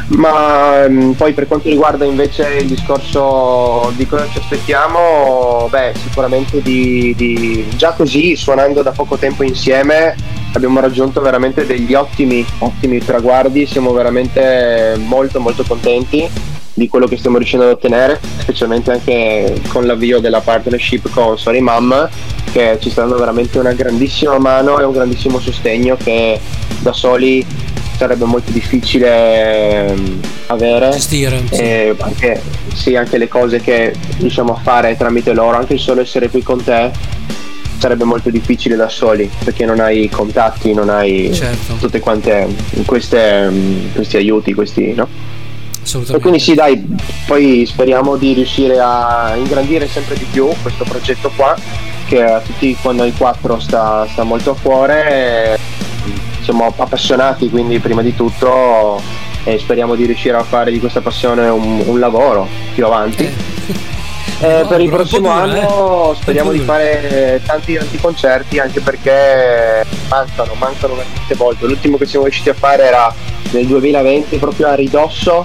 Ma ehm, poi per quanto riguarda invece il discorso di cosa ci aspettiamo, beh, sicuramente di, di- già così, suonando da poco tempo insieme, abbiamo raggiunto veramente degli ottimi, ottimi traguardi, siamo veramente molto molto contenti di quello che stiamo riuscendo ad ottenere, specialmente anche con l'avvio della partnership con Sorry Mom, che ci sta dando veramente una grandissima mano e un grandissimo sostegno che da soli sarebbe molto difficile ehm, avere. Gestire, sì. E anche, sì, anche le cose che riusciamo a fare tramite loro, anche il solo essere qui con te sarebbe molto difficile da soli perché non hai contatti, non hai Certo. tutte quante queste, mm, questi aiuti, questi, no? E quindi sì dai, poi speriamo di riuscire a ingrandire sempre di più questo progetto qua, che a tutti noi quattro sta, sta molto a cuore. e Siamo appassionati quindi prima di tutto e speriamo di riuscire a fare di questa passione un, un lavoro più avanti. Eh, No, per il prossimo dura, eh. anno speriamo Un po' di fare tanti tanti concerti anche perché mancano, mancano veramente volte. L'ultimo che siamo riusciti a fare era nel 2020, proprio a ridosso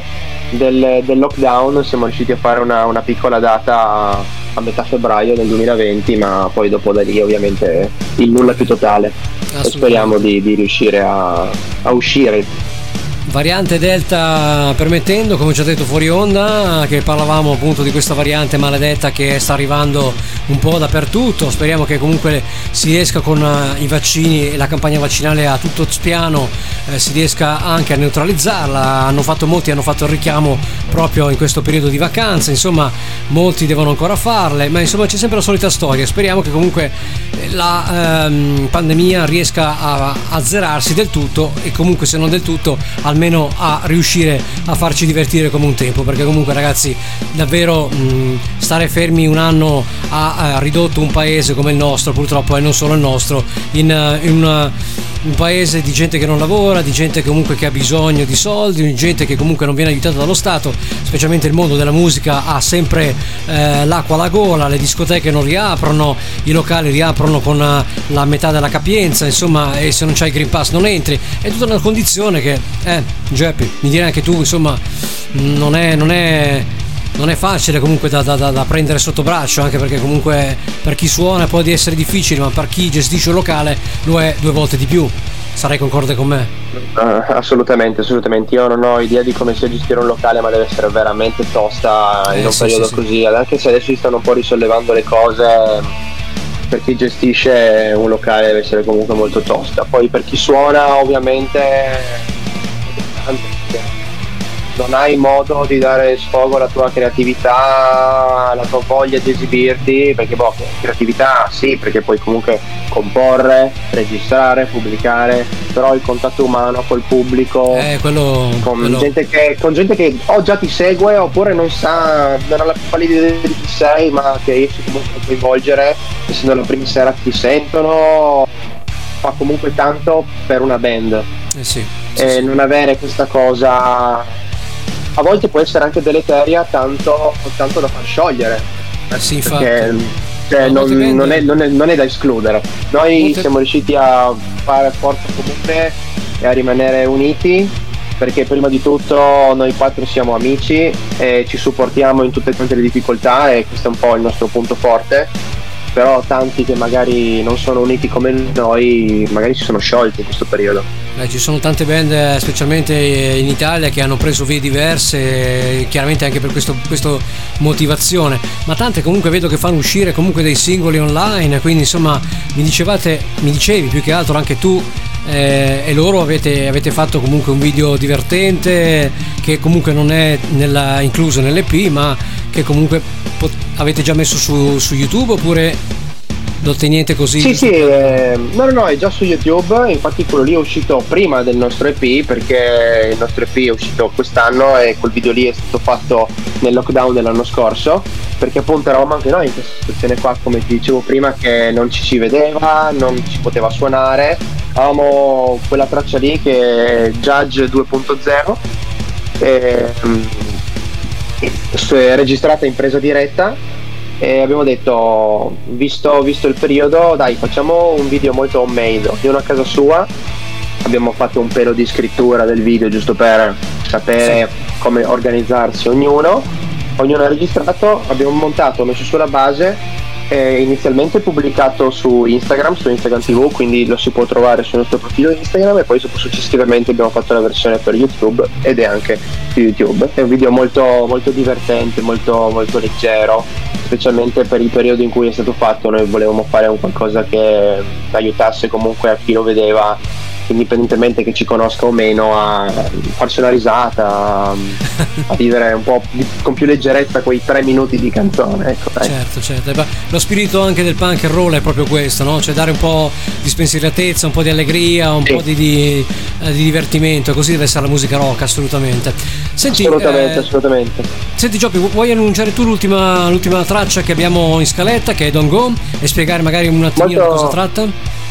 del, del lockdown, siamo riusciti a fare una, una piccola data a, metà febbraio del 2020, ma poi dopo da lì ovviamente il nulla più totale. E speriamo di, di riuscire a, a uscire Variante Delta permettendo, come ci ha detto fuori onda, che parlavamo appunto di questa variante maledetta che sta arrivando un po' dappertutto. Speriamo che comunque si riesca con eh, i vaccini e la campagna vaccinale a tutto spiano, eh, si riesca anche a neutralizzarla. Hanno fatto molti, hanno fatto il richiamo proprio in questo periodo di vacanze, insomma molti devono ancora farle, ma insomma c'è sempre la solita storia. Speriamo che comunque la ehm, pandemia riesca a azzerarsi del tutto e comunque se non del tutto almeno a riuscire a farci divertire come un tempo perché comunque ragazzi davvero mh, stare fermi un anno ha, ha ridotto un paese come il nostro purtroppo e non solo il nostro in, eh, in una- un paese di gente che non lavora, di gente comunque che ha bisogno di soldi, di gente che comunque non viene aiutata dallo Stato, specialmente il mondo della musica ha sempre eh, l'acqua alla gola, le discoteche non riaprono, i locali riaprono con eh, la metà della capienza, insomma, e se non c'hai il Green Pass non entri. È tutta una condizione che, eh, Geppi, mi direi anche tu, insomma, non è, non è, non è facile comunque da, da- da- prendere sotto braccio, anche perché comunque per chi suona può essere difficile, ma per chi gestisce un locale lo è due volte di più. Sarai concorde con me? Eh, assolutamente, assolutamente. Io non ho idea di come sia gestire un locale, ma deve essere veramente tosta in Eh, un sì, periodo sì, sì. così. Anche se adesso si stanno un po' risollevando le cose, per chi gestisce un locale deve essere comunque molto tosta. Poi per chi suona, ovviamente, non hai modo di dare sfogo alla tua creatività, alla tua voglia di esibirti, perché boh, creatività sì, perché puoi comunque comporre, registrare, pubblicare, però il contatto umano col pubblico, Eh, quello. con, quello- gente che, con gente che o già ti segue oppure non sa, non ha la più pallida idea di chi sei, ma che riesci comunque a coinvolgere, essendo la prima sera che ti sentono, fa comunque tanto per una band Eh sì. e non avere questa cosa a volte può essere anche deleteria tanto, tanto da far sciogliere. Eh sì, perché cioè, non, non è, non è- non è da escludere. Noi Molte- siamo riusciti a fare forza comune e a rimanere uniti perché prima di tutto noi quattro siamo amici e ci supportiamo in tutte quante le difficoltà e questo è un po' il nostro punto forte però tanti che magari non sono uniti come noi magari si sono sciolti in questo periodo. Eh, ci sono tante band, eh, specialmente in Italia, che hanno preso vie diverse, eh, chiaramente anche per questa motivazione, ma tante comunque vedo che fanno uscire comunque dei singoli online, quindi insomma mi dicevate, mi dicevi più che altro anche tu eh, e loro avete, avete fatto comunque un video divertente che comunque non è nella- incluso nell'EP, ma che comunque pot- avete già messo su, su YouTube oppure lo ottenete così? Sì, sì, eh, no, no, no, è già su YouTube, infatti quello lì è uscito prima del nostro EP perché il nostro EP è uscito quest'anno e quel video lì è stato fatto nel lockdown dell'anno scorso perché appunto eravamo anche noi in questa situazione qua, come ti dicevo prima, che non ci si vedeva, non si poteva suonare, avevamo quella traccia lì che è Judge 2.0 ehm, è registrata in presa diretta e abbiamo detto visto, visto il periodo dai facciamo un video molto homemade ognuno a casa sua. Abbiamo fatto un pelo di scrittura del video giusto per sapere come organizzarsi ognuno. Ognuno ha registrato abbiamo montato messo sulla base è inizialmente pubblicato su Instagram, su Instagram TV, quindi lo si può trovare sul nostro profilo Instagram e poi successivamente abbiamo fatto la versione per YouTube ed è anche su YouTube. È un video molto, molto divertente, molto, molto leggero, specialmente per il periodo in cui è stato fatto. Noi volevamo fare un qualcosa che aiutasse comunque a chi lo vedeva indipendentemente che ci conosca o meno, a farsi una risata, a, vivere un po' con più leggerezza quei tre minuti di canzone. Ecco. Certo, certo. E beh, Lo spirito anche del punk and roll è proprio questo, no? Cioè dare un po' di spensieratezza, un po' di allegria, un Sì. po' di, di- eh, di divertimento, così deve essere la musica rock, assolutamente. Senti, assolutamente, eh, assolutamente. senti Gioppi, vu- vuoi annunciare tu l'ultima, l'ultima traccia che abbiamo in scaletta, che è Don't Go, e spiegare magari un attimino Molto- di cosa tratta?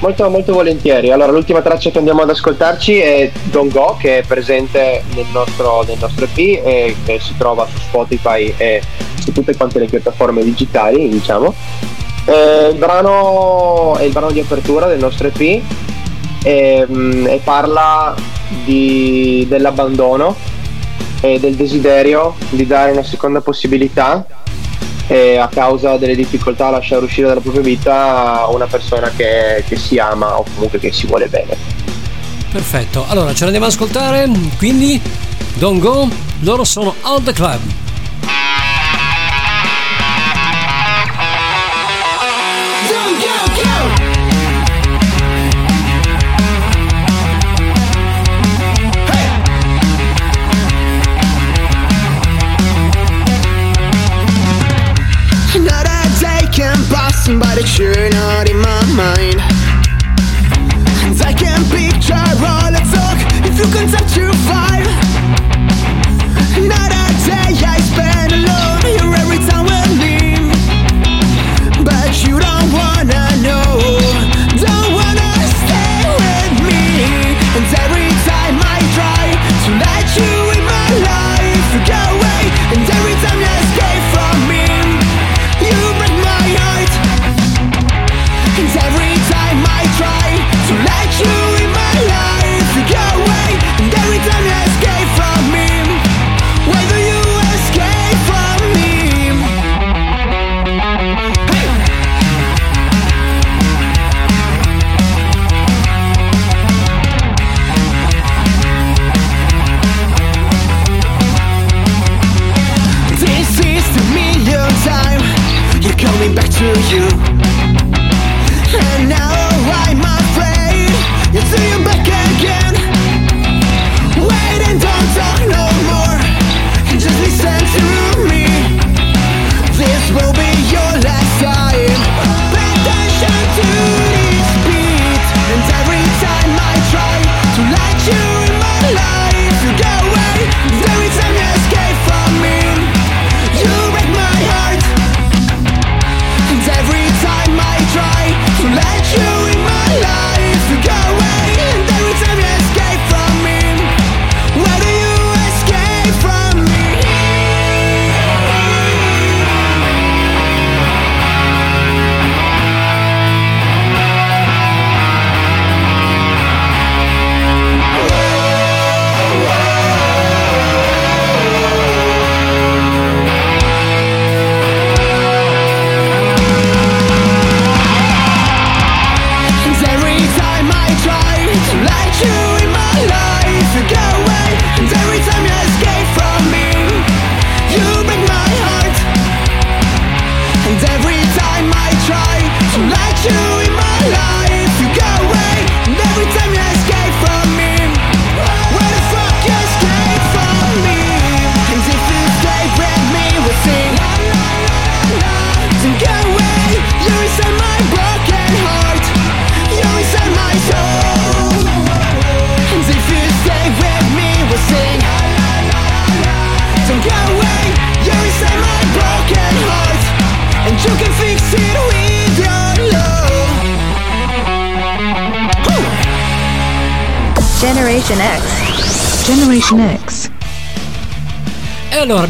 Molto, molto volentieri. Allora, l'ultima traccia che andiamo ad ascoltarci è Don't Go, che è presente nel nostro, nel nostro EP e che si trova su Spotify e su tutte quante le piattaforme digitali, diciamo. Eh, il brano è il brano di apertura del nostro EP e, mm, e parla di- dell'abbandono e del desiderio di dare una seconda possibilità e a causa delle difficoltà a lasciare uscire dalla propria vita una persona che, che si ama o comunque che si vuole bene. Perfetto, allora ce l'andiamo ad ascoltare, quindi Don't Go, loro sono Out the Club. You're not in my mind. And I can picture all the talk. If you concept to five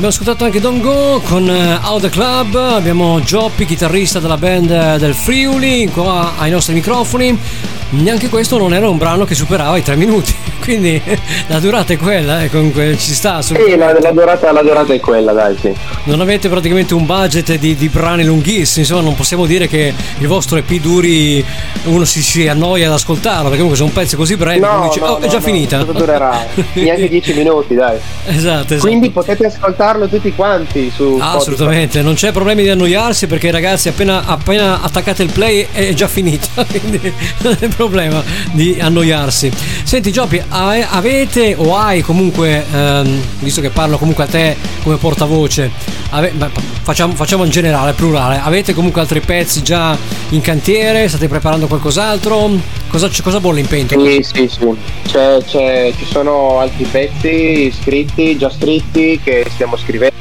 abbiamo ascoltato anche Don't Go con eh, Out the Club, abbiamo Gioppi, chitarrista della band del Friuli, qua ai nostri microfoni. Neanche questo non era un brano che superava i tre minuti, quindi la durata è quella, eh, comunque ci sta Sì, la, la durata, la durata è quella, dai, sì. Non avete praticamente un budget di, di brani lunghissimi, insomma non possiamo dire che il vostro EP duri, uno si, si annoia ad ascoltarlo, perché comunque sono pezzi così brevi, No, dice, no, oh è no, già no, finita. cosa durerà? Neanche 10 minuti, dai. Esatto, esatto. Quindi potete ascoltarlo tutti quanti su Ah, assolutamente, non c'è problemi di annoiarsi perché ragazzi appena, appena attaccate il play è già finita, quindi non è problema di annoiarsi. Senti Gioppi, ave- avete o hai comunque, ehm, visto che parlo comunque a te come portavoce, ave- facciamo, facciamo in generale, plurale, avete comunque altri pezzi già in cantiere? State preparando qualcos'altro? Cosa, cosa bolle in pentola? Sì, sì, sì. C'è- c'è- ci sono altri pezzi scritti, già scritti, che stiamo scrivendo.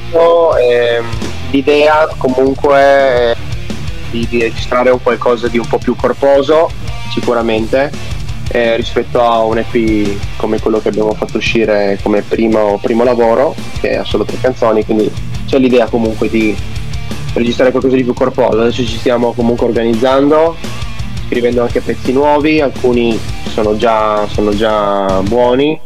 ehm, l'idea comunque è di, di registrare un qualcosa di un po' più corposo, sicuramente, eh, rispetto a un EP come quello che abbiamo fatto uscire come primo, primo lavoro, che ha solo tre canzoni, quindi c'è l'idea comunque di registrare qualcosa di più corposo. Adesso ci stiamo comunque organizzando, scrivendo anche pezzi nuovi, alcuni sono già, sono già buoni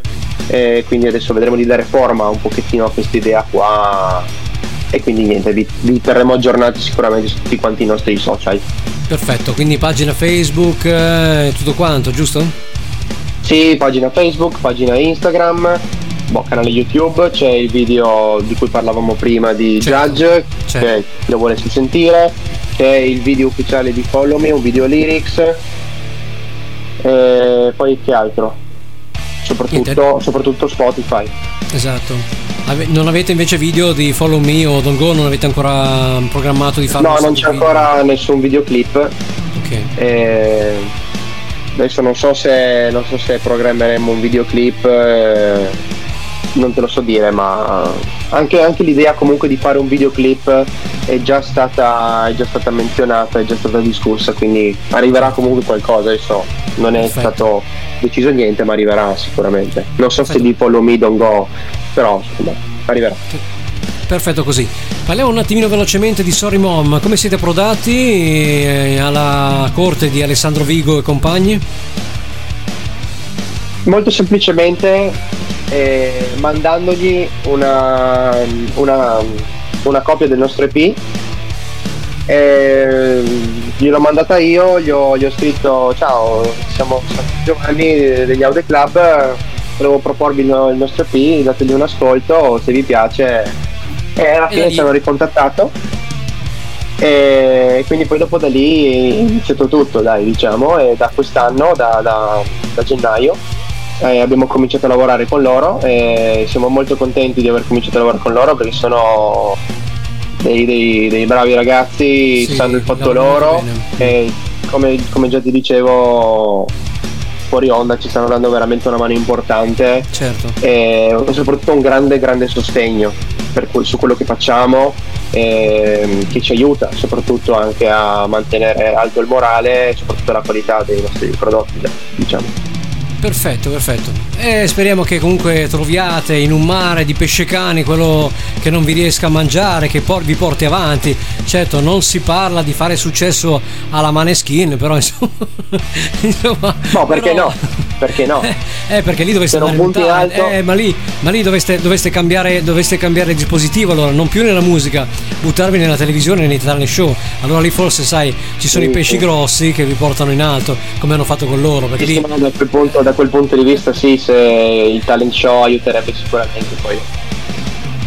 e quindi adesso vedremo di dare forma un pochettino a questa idea qua e quindi niente, vi, vi terremo aggiornati sicuramente su tutti quanti i nostri social. Perfetto, quindi pagina Facebook e tutto quanto, giusto? Sì, pagina Facebook, pagina Instagram, boh, canale YouTube, c'è il video di cui parlavamo prima di Certo, Judge, certo. che lo volesse sentire, c'è il video ufficiale di Follow Me, un video lyrics, e poi che altro? Soprattutto, soprattutto Spotify. Esatto. Non avete invece video di Follow Me o Don't Go? Non avete ancora programmato di farlo? No, non c'è ancora nessun videoclip. Ok. E adesso non so se non so se programmeremo un videoclip, eh, non te lo so dire, ma anche, anche l'idea comunque di fare un videoclip è già stata è già stata menzionata, è già stata discussa, quindi arriverà comunque qualcosa, adesso non è Perfetto. stato deciso niente, ma arriverà sicuramente. Non so se di Follow Me Don't Go, però insomma, arriverà. Perfetto così. Parliamo un attimino velocemente di Sorry Mom. Come siete approdati eh, alla corte di Alessandro Vigo e compagni? Molto semplicemente eh, mandandogli una, una, una copia del nostro EP. Eh, gliel'ho mandata io, gli ho, gli ho scritto ciao, siamo, Giovanni degli Audio Club, volevo proporvi il, il nostro EP, dategli un ascolto, se vi piace. E alla fine ci hanno ricontattato. E quindi poi dopo da lì è iniziato tutto, dai, diciamo, e da quest'anno, da, da- da gennaio, eh, abbiamo cominciato a lavorare con loro e siamo molto contenti di aver cominciato a lavorare con loro perché sono dei, dei- dei bravi ragazzi, Sì, sanno il fatto loro e come, come già ti dicevo fuori onda ci stanno dando veramente una mano importante Certo. e soprattutto un grande grande sostegno per que- su quello che facciamo ehm, che ci aiuta soprattutto anche a mantenere alto il morale e soprattutto la qualità dei nostri prodotti diciamo Perfetto, perfetto. E speriamo che comunque troviate in un mare di pesce cani quello che non vi riesca a mangiare, che por- vi porti avanti. Certo, non si parla di fare successo alla maneskin, però insomma. insomma no perché però- no perché no Eh, perché lì dovreste andare Italia. alto- Eh, ma lì, ma lì dovreste, dovreste cambiare, dovreste cambiare dispositivo allora, non più nella musica, buttarvi nella televisione e nei talent show. Allora lì forse sai, ci sono Sì, i pesci sì. grossi che vi portano in alto, come hanno fatto con loro, perché lì sì, no, da, quel punto, di vista sì se il talent show aiuterebbe sicuramente poi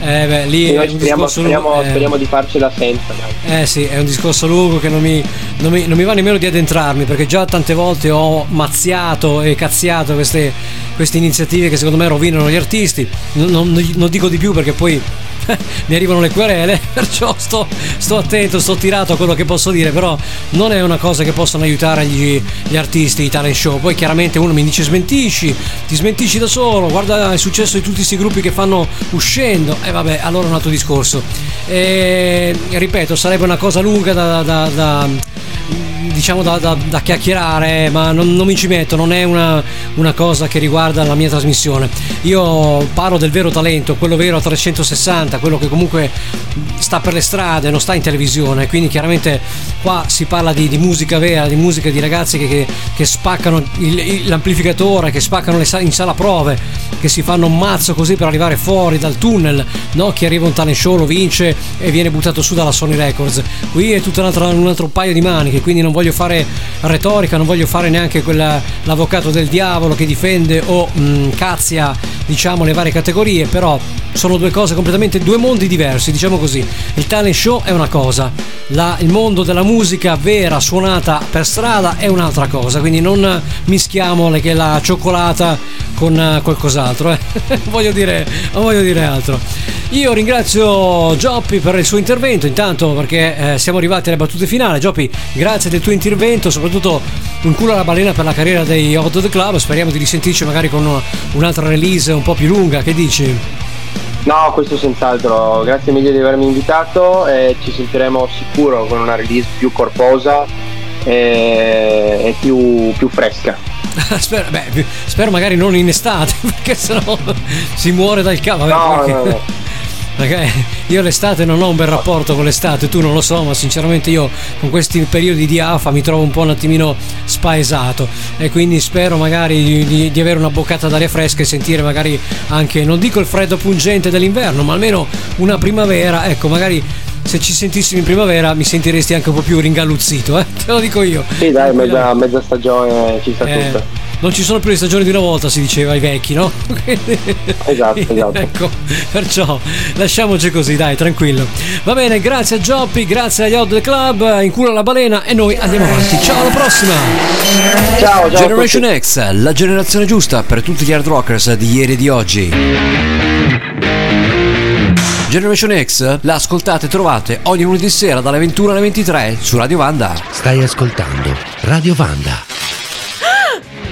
Eh beh, lì noi speriamo, discorso lungo. speriamo, eh, speriamo di farcela senza dai. eh sì, è un discorso lungo che non mi, non mi- non mi va nemmeno di addentrarmi perché già tante volte ho mazziato e cazziato queste, queste iniziative che secondo me rovinano gli artisti. Non- non dico di più perché poi mi arrivano le querele, perciò sto, sto attento, sto tirato a quello che posso dire, però non è una cosa che possono aiutare gli, gli artisti, i talent show. Poi chiaramente uno mi dice smentisci, ti smentisci da solo, guarda il successo di tutti questi gruppi che fanno uscendo, e vabbè, allora è un altro discorso. E, ripeto, sarebbe una cosa lunga da, da- da- diciamo da, da- da chiacchierare, ma non, non mi ci metto, non è una, una cosa che riguarda la mia trasmissione. Io parlo del vero talento, quello vero a 360, quello che comunque sta per le strade, non sta in televisione, quindi chiaramente qua si parla di, di musica vera, di musica di ragazzi che, che- che spaccano il- l'amplificatore, che spaccano le in sala prove, che si fanno un mazzo così per arrivare fuori dal tunnel, no? chi arriva un talent show lo vince e viene buttato su dalla Sony Records. Qui è tutto un altro, un altro paio di maniche, quindi non voglio fare retorica, non voglio fare neanche quella, l'avvocato del diavolo che difende o mh, cazia diciamo le varie categorie, però sono due cose completamente, due mondi diversi, diciamo così. Il talent show è una cosa, la- il mondo della musica vera suonata per strada è un'altra cosa, quindi non mischiamo le- la cioccolata con eh, qualcos'altro, eh. voglio dire, non voglio dire altro. Io ringrazio Gioppi per il suo intervento, intanto perché eh, siamo arrivati alle battute finali. Gioppi, grazie del tuo intervento, soprattutto un culo alla balena per la carriera dei Hot the Club. Speriamo di risentirci magari con una- un'altra release un po' più lunga. Che dici? No, questo senz'altro, grazie mille di avermi invitato e ci sentiremo sicuro con una release più corposa e, e più, più fresca. spero, beh, spero magari non in estate, perché sennò si muore dal cavo. Vabbè, No, perché- no, no. Perché io l'estate non ho un bel rapporto con l'estate, tu non lo so, ma sinceramente io con questi periodi di afa mi trovo un po' un attimino spaesato e quindi spero magari di, di- di avere una boccata d'aria fresca e sentire magari anche, non dico il freddo pungente dell'inverno, ma almeno una primavera, ecco, magari se ci sentissimo in primavera mi sentiresti anche un po' più ringalluzzito, eh? te lo dico io. Sì, dai, mezza, mezza stagione ci sta Eh, tutta. Non ci sono più le stagioni di una volta, si diceva ai vecchi, no? Esatto, esatto. ecco, perciò lasciamoci così, dai, tranquillo. Va bene, grazie a Gioppi, grazie agli del Club, in culo alla balena e noi andiamo avanti. Ciao, alla prossima! Ciao, ciao. Generation X, la generazione giusta per tutti gli hard rockers di ieri e di oggi. Generation X la ascoltate e trovate ogni lunedì sera dalle 21 alle 23 su Radio Vanda. Stai ascoltando Radio Vanda.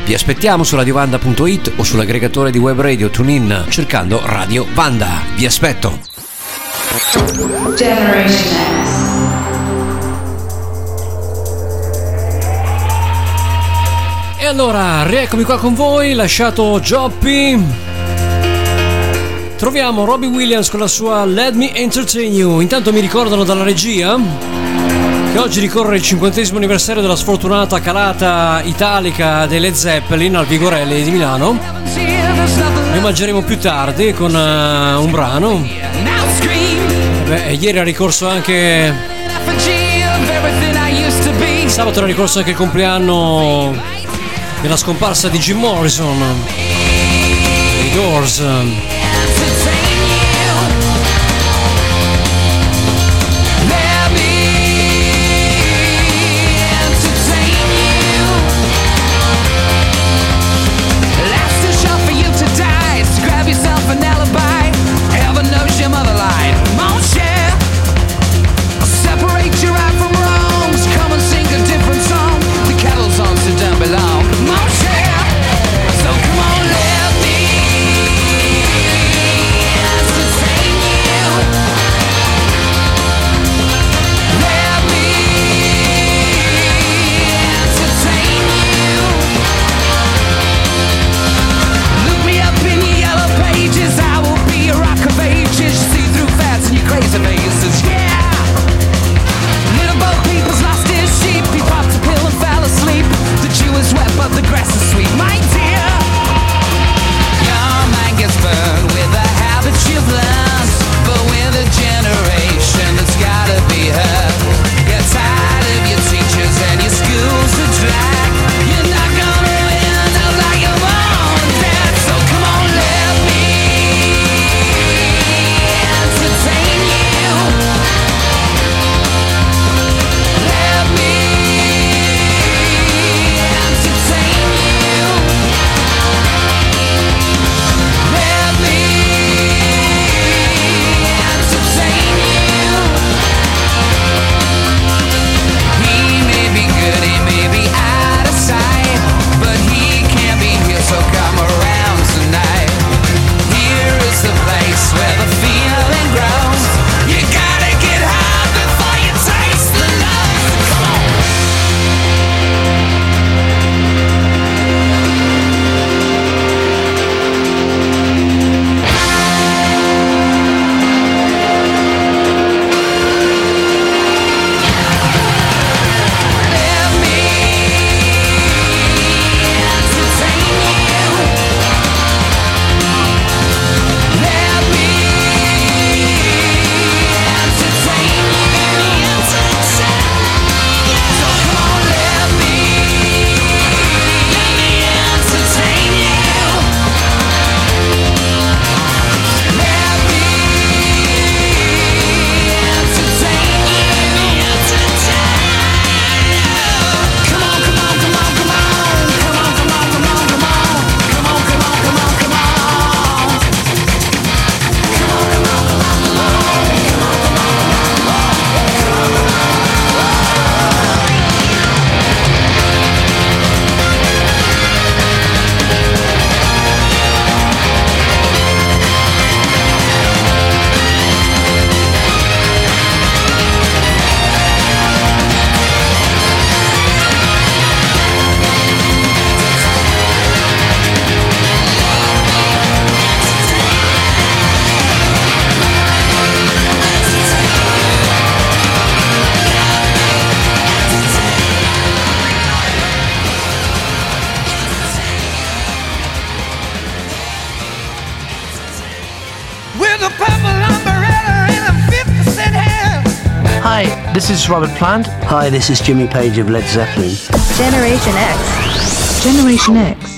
Vi aspettiamo su radiovanda.it o sull'aggregatore di web radio TuneIn cercando Radio Vanda. Vi aspetto. Generation X. E allora, rieccomi qua con voi, lasciato Joppy. Troviamo Robbie Williams con la sua Let Me Entertain You. Intanto mi ricordano dalla regia che oggi ricorre il cinquantesimo anniversario della sfortunata calata italica dei Led Zeppelin al Vigorelli di Milano. Li omaggeremo più tardi con eh, un brano. Beh, ieri ha ricorso anche. Sabato era ricorso anche il compleanno della scomparsa di Jim Morrison. I Doors. but the grass is sweet, my dear. Your mind gets burned. This is Robert Plant. Hi, this is Jimmy Page of Led Zeppelin. Generation X. Generation X.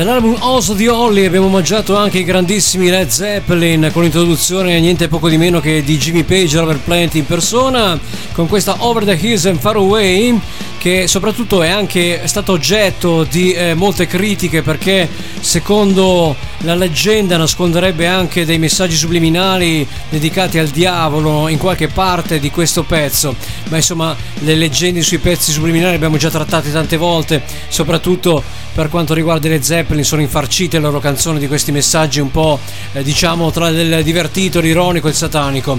Nell'album Oso di Holly abbiamo omaggiato anche i grandissimi Led Zeppelin con l'introduzione niente poco di meno che di Jimmy Page e Robert Plant in persona con questa Over the Hills and Far Away che soprattutto è anche stato oggetto di eh, molte critiche perché secondo la leggenda nasconderebbe anche dei messaggi subliminali dedicati al diavolo in qualche parte di questo pezzo. Ma insomma le leggende sui pezzi subliminali abbiamo già trattate tante volte soprattutto per quanto riguarda le Zeppelin sono infarcite le loro canzoni di questi messaggi un po' eh, diciamo tra il divertito, l'ironico e il satanico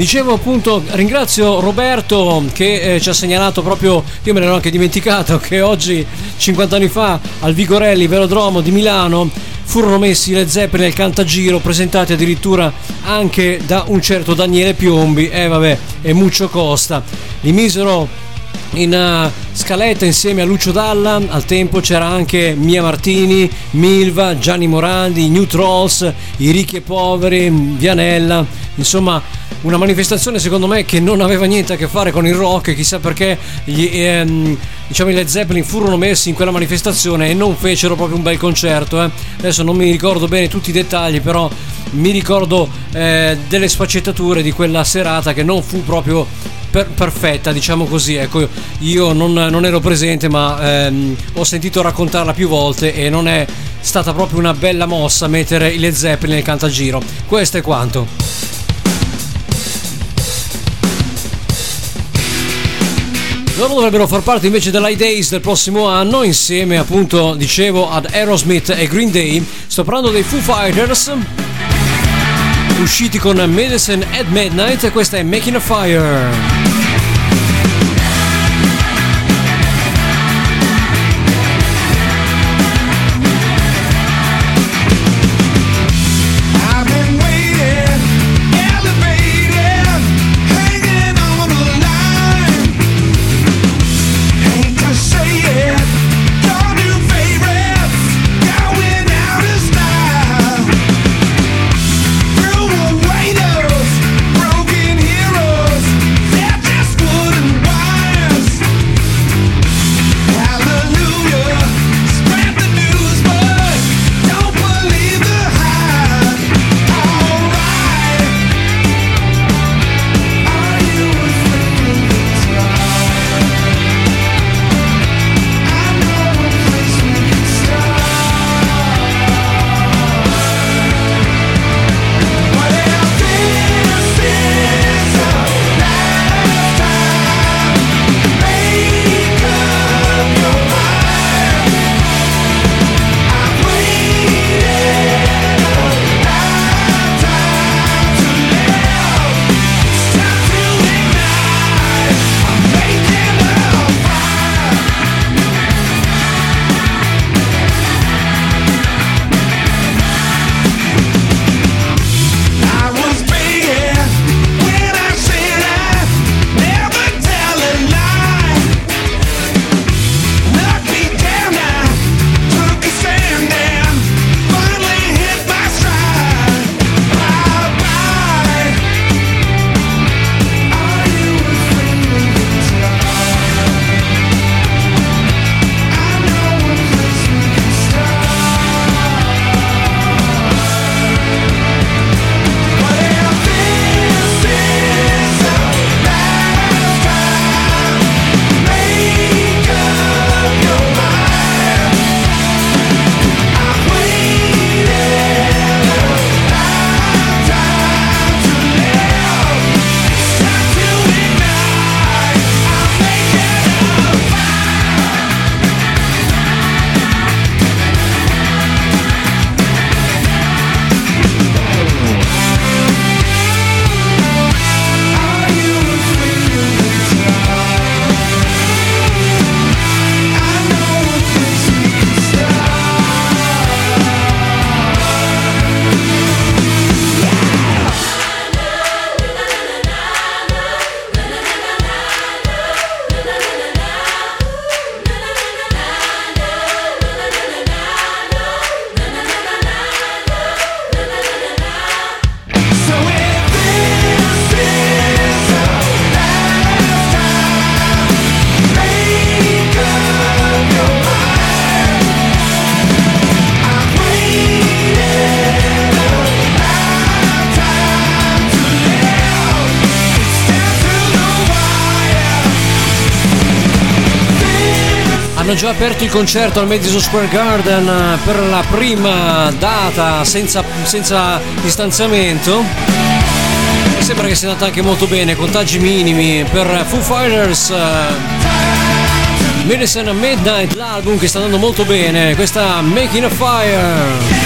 dicevo appunto ringrazio Roberto che eh, ci ha segnalato proprio io me l'ero anche dimenticato che oggi 50 anni fa al Vigorelli Velodromo di Milano furono messi le Zeppelin nel cantagiro, presentati addirittura anche da un certo Daniele Piombi, e eh, vabbè, e Muccio Costa. Li misero in uh, scaletta insieme a Lucio Dalla, al tempo c'era anche Mia Martini, Milva, Gianni Morandi, New Trolls, I ricchi e poveri, Vianella, insomma una manifestazione secondo me che non aveva niente a che fare con il rock, chissà perché gli, ehm, diciamo, i Led Zeppelin furono messi in quella manifestazione e non fecero proprio un bel concerto. Eh. Adesso non mi ricordo bene tutti i dettagli, però mi ricordo eh, delle sfaccettature di quella serata che non fu proprio per- perfetta, diciamo così. Ecco, io non, non ero presente, ma ehm, ho sentito raccontarla più volte e non è stata proprio una bella mossa mettere i Led Zeppelin nel cantagiro. Questo è quanto. Loro dovrebbero far parte invece dell'High Days del prossimo anno insieme appunto dicevo ad Aerosmith e Green Day. Sto parlando dei Foo Fighters usciti con Medicine at Midnight e questa è Making a Fire. Già aperto il concerto al Madison Square Garden eh, per la prima data senza, senza distanziamento. Mi sembra che sia andata anche molto bene, contagi minimi per Foo Fighters. eh, Medicine Midnight, l'album che sta andando molto bene. Questa Making a Fire.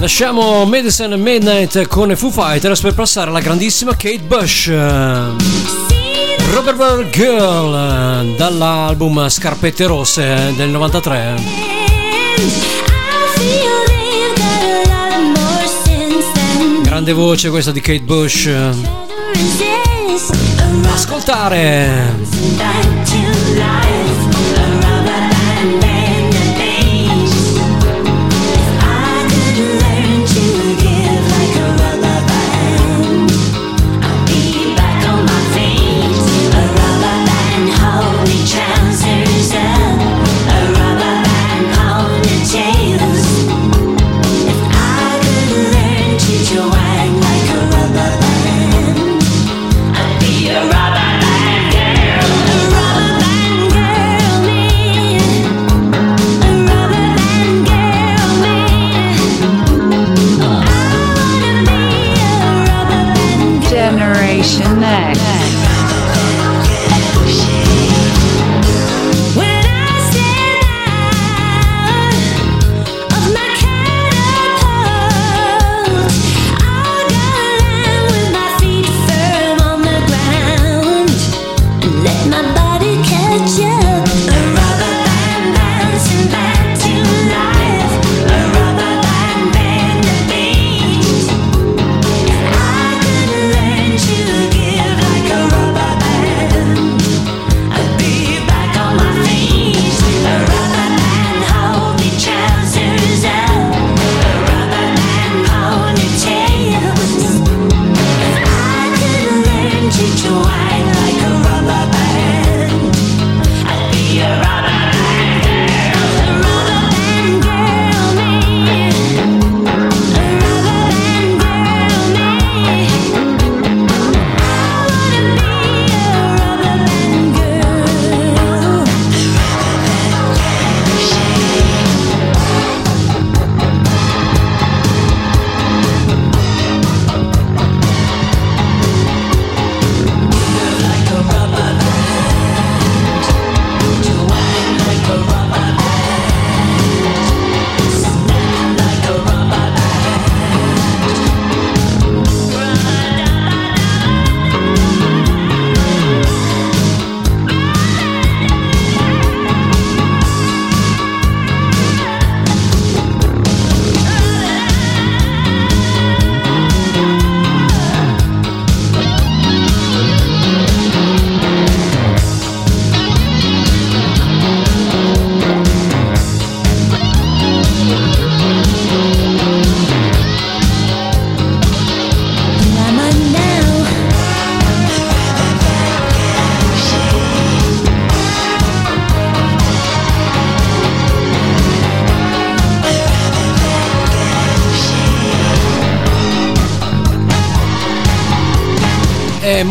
Lasciamo Medicine Midnight con Foo Fighters per passare alla grandissima Kate Bush. Rubber Girl dall'album Scarpette Rosse del 93. grande voce questa di Kate Bush. Ascoltare. Ascoltare.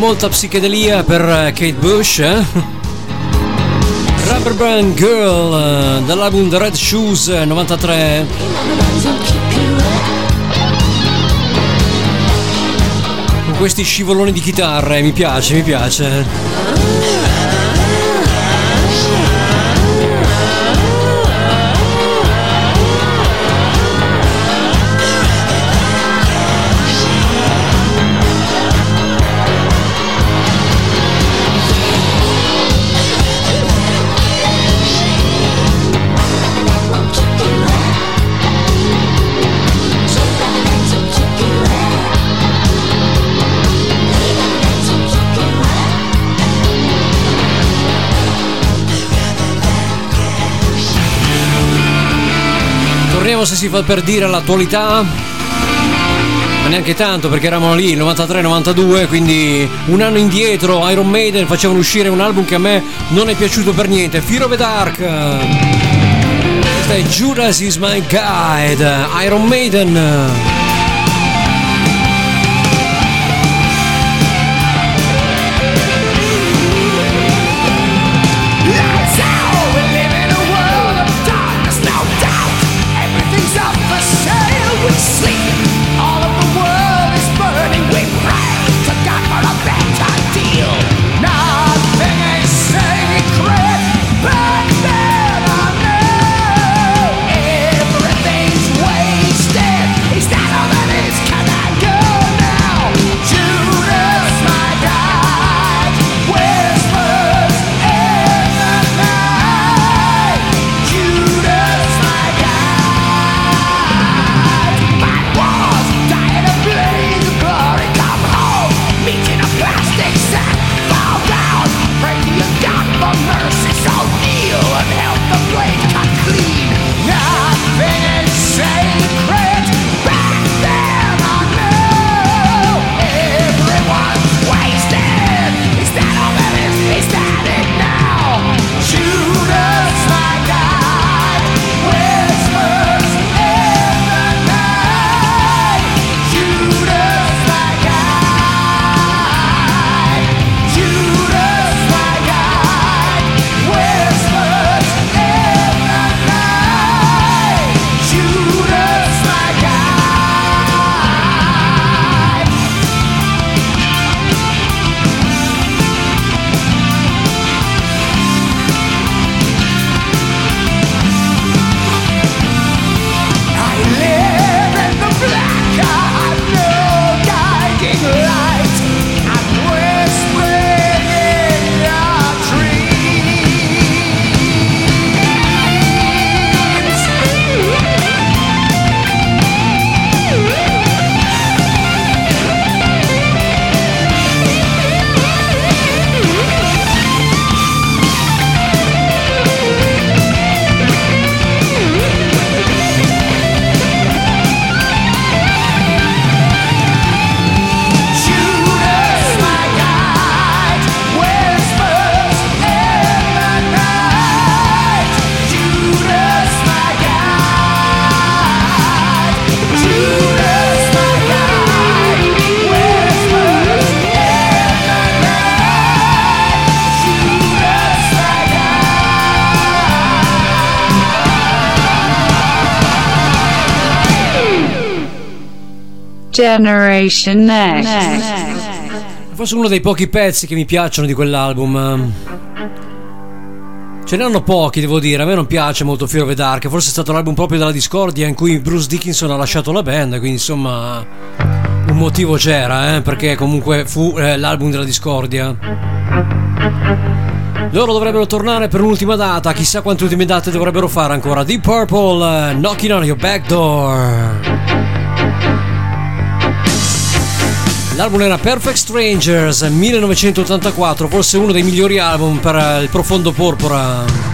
molta psichedelia per eh, Kate Bush. Eh? Rubber Band Girl eh, dall'album The Red Shoes eh, 93. Con questi scivoloni di chitarre, mi piace, mi piace. Vediamo se si fa per dire l'attualità. Ma neanche tanto perché eravamo lì 93-92, quindi un anno indietro Iron Maiden facevano uscire un album che a me non è piaciuto per niente, Fear of the Dark. Questa è Judas is my guide, Iron Maiden. Generation Next. Forse uno dei pochi pezzi che mi piacciono di quell'album. Ehm, ce ne hanno pochi, devo dire. A me non piace molto Fear of Dark. Forse è stato l'album proprio della discordia in cui Bruce Dickinson ha lasciato la band. Quindi, insomma, un motivo c'era, eh? perché comunque fu eh, l'album della discordia. Loro dovrebbero tornare per un'ultima data. Chissà quante ultime date dovrebbero fare ancora. Deep Purple, eh, Knocking on Your Back Door. L'album era Perfect Strangers 1984, forse uno dei migliori album per eh, il profondo porpora.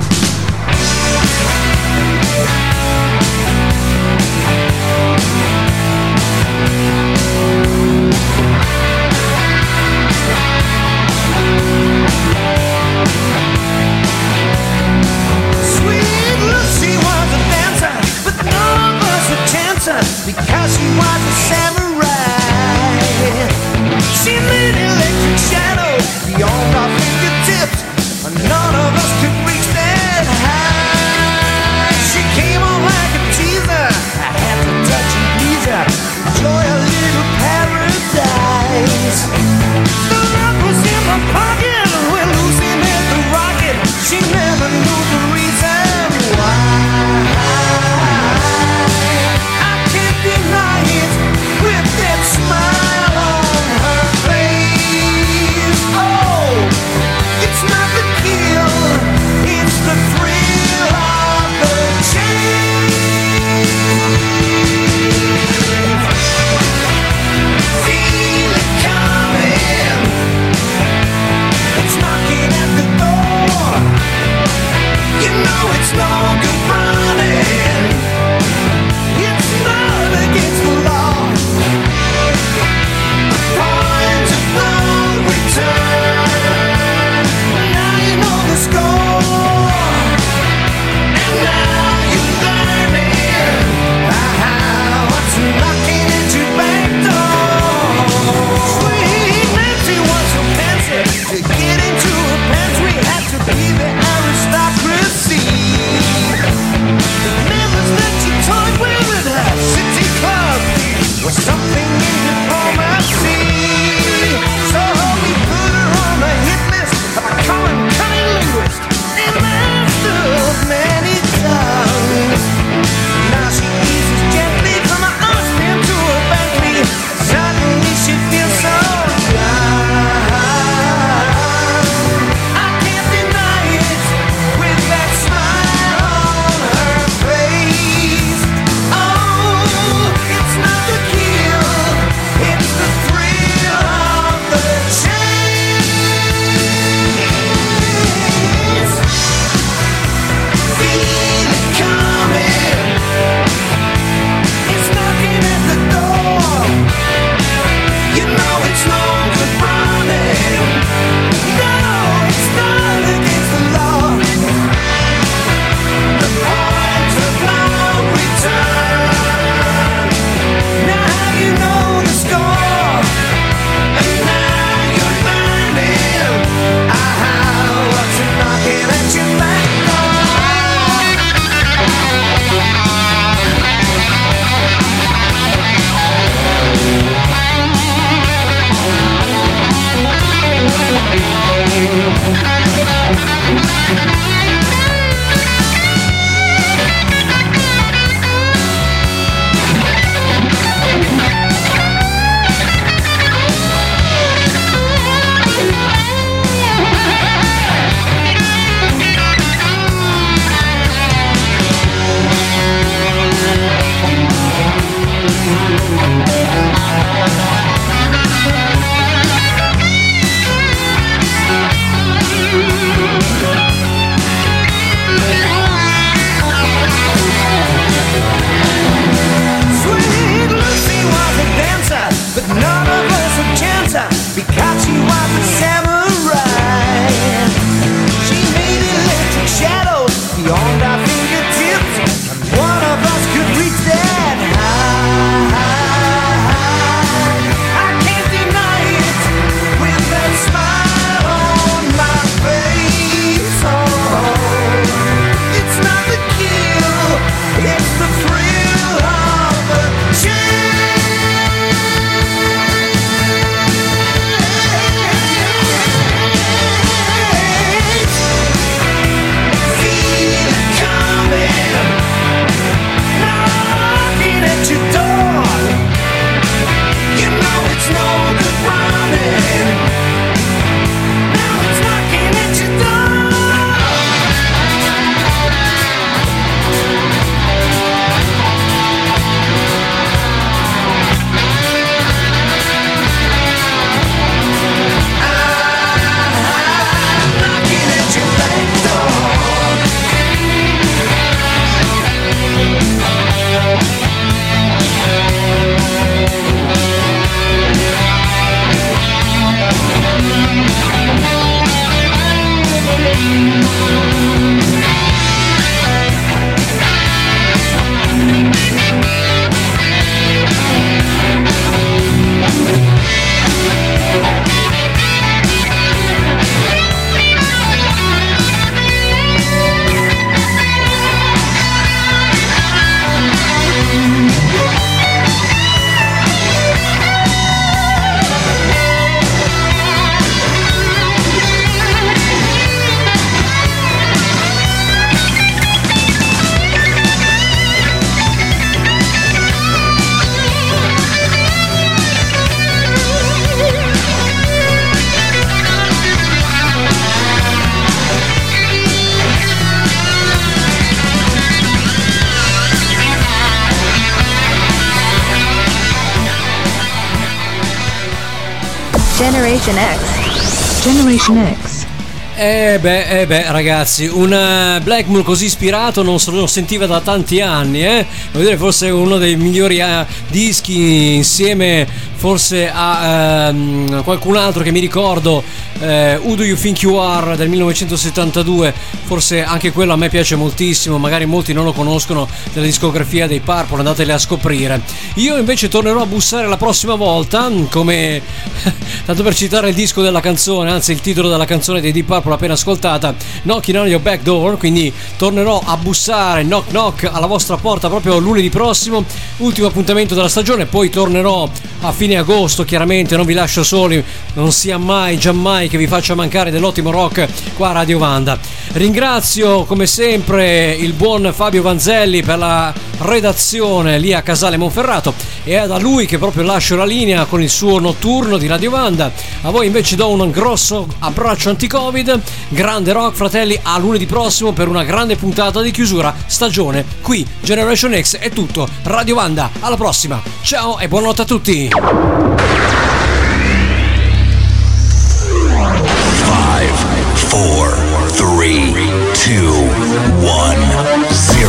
Eh eh beh, ragazzi, un eh, Blackmoor così ispirato non se lo sentiva da tanti anni, eh? Vuol dire forse uno dei migliori eh, dischi insieme forse a ehm, qualcun altro che mi ricordo, eh, Who Do You Think You Are del 1972, forse anche quello a me piace moltissimo, magari molti non lo conoscono della discografia dei Purple, andatele a scoprire. Io invece tornerò a bussare la prossima volta, come tanto per citare il disco della canzone, anzi il titolo della canzone dei Deep Purple appena ascoltata, Knocking on Your Back Door, quindi tornerò a bussare knock knock alla vostra porta proprio lunedì prossimo, ultimo appuntamento della stagione, poi tornerò a fine agosto, chiaramente non vi lascio soli, non sia mai, giammai che vi faccia mancare dell'ottimo rock qua a Radio Vanda. Ringrazio come sempre il buon Fabio Vanzelli per la redazione lì a Casale Monferrato e è da lui che proprio lascio la linea con il suo notturno di Radio Vanda. A voi invece do un grosso abbraccio anti-Covid, grande rock fratelli, a lunedì prossimo per una grande puntata di chiusura stagione. Qui Generation X è tutto, Radio Vanda, alla prossima, ciao e buonanotte a tutti!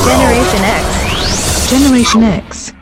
Generation X. Generation X.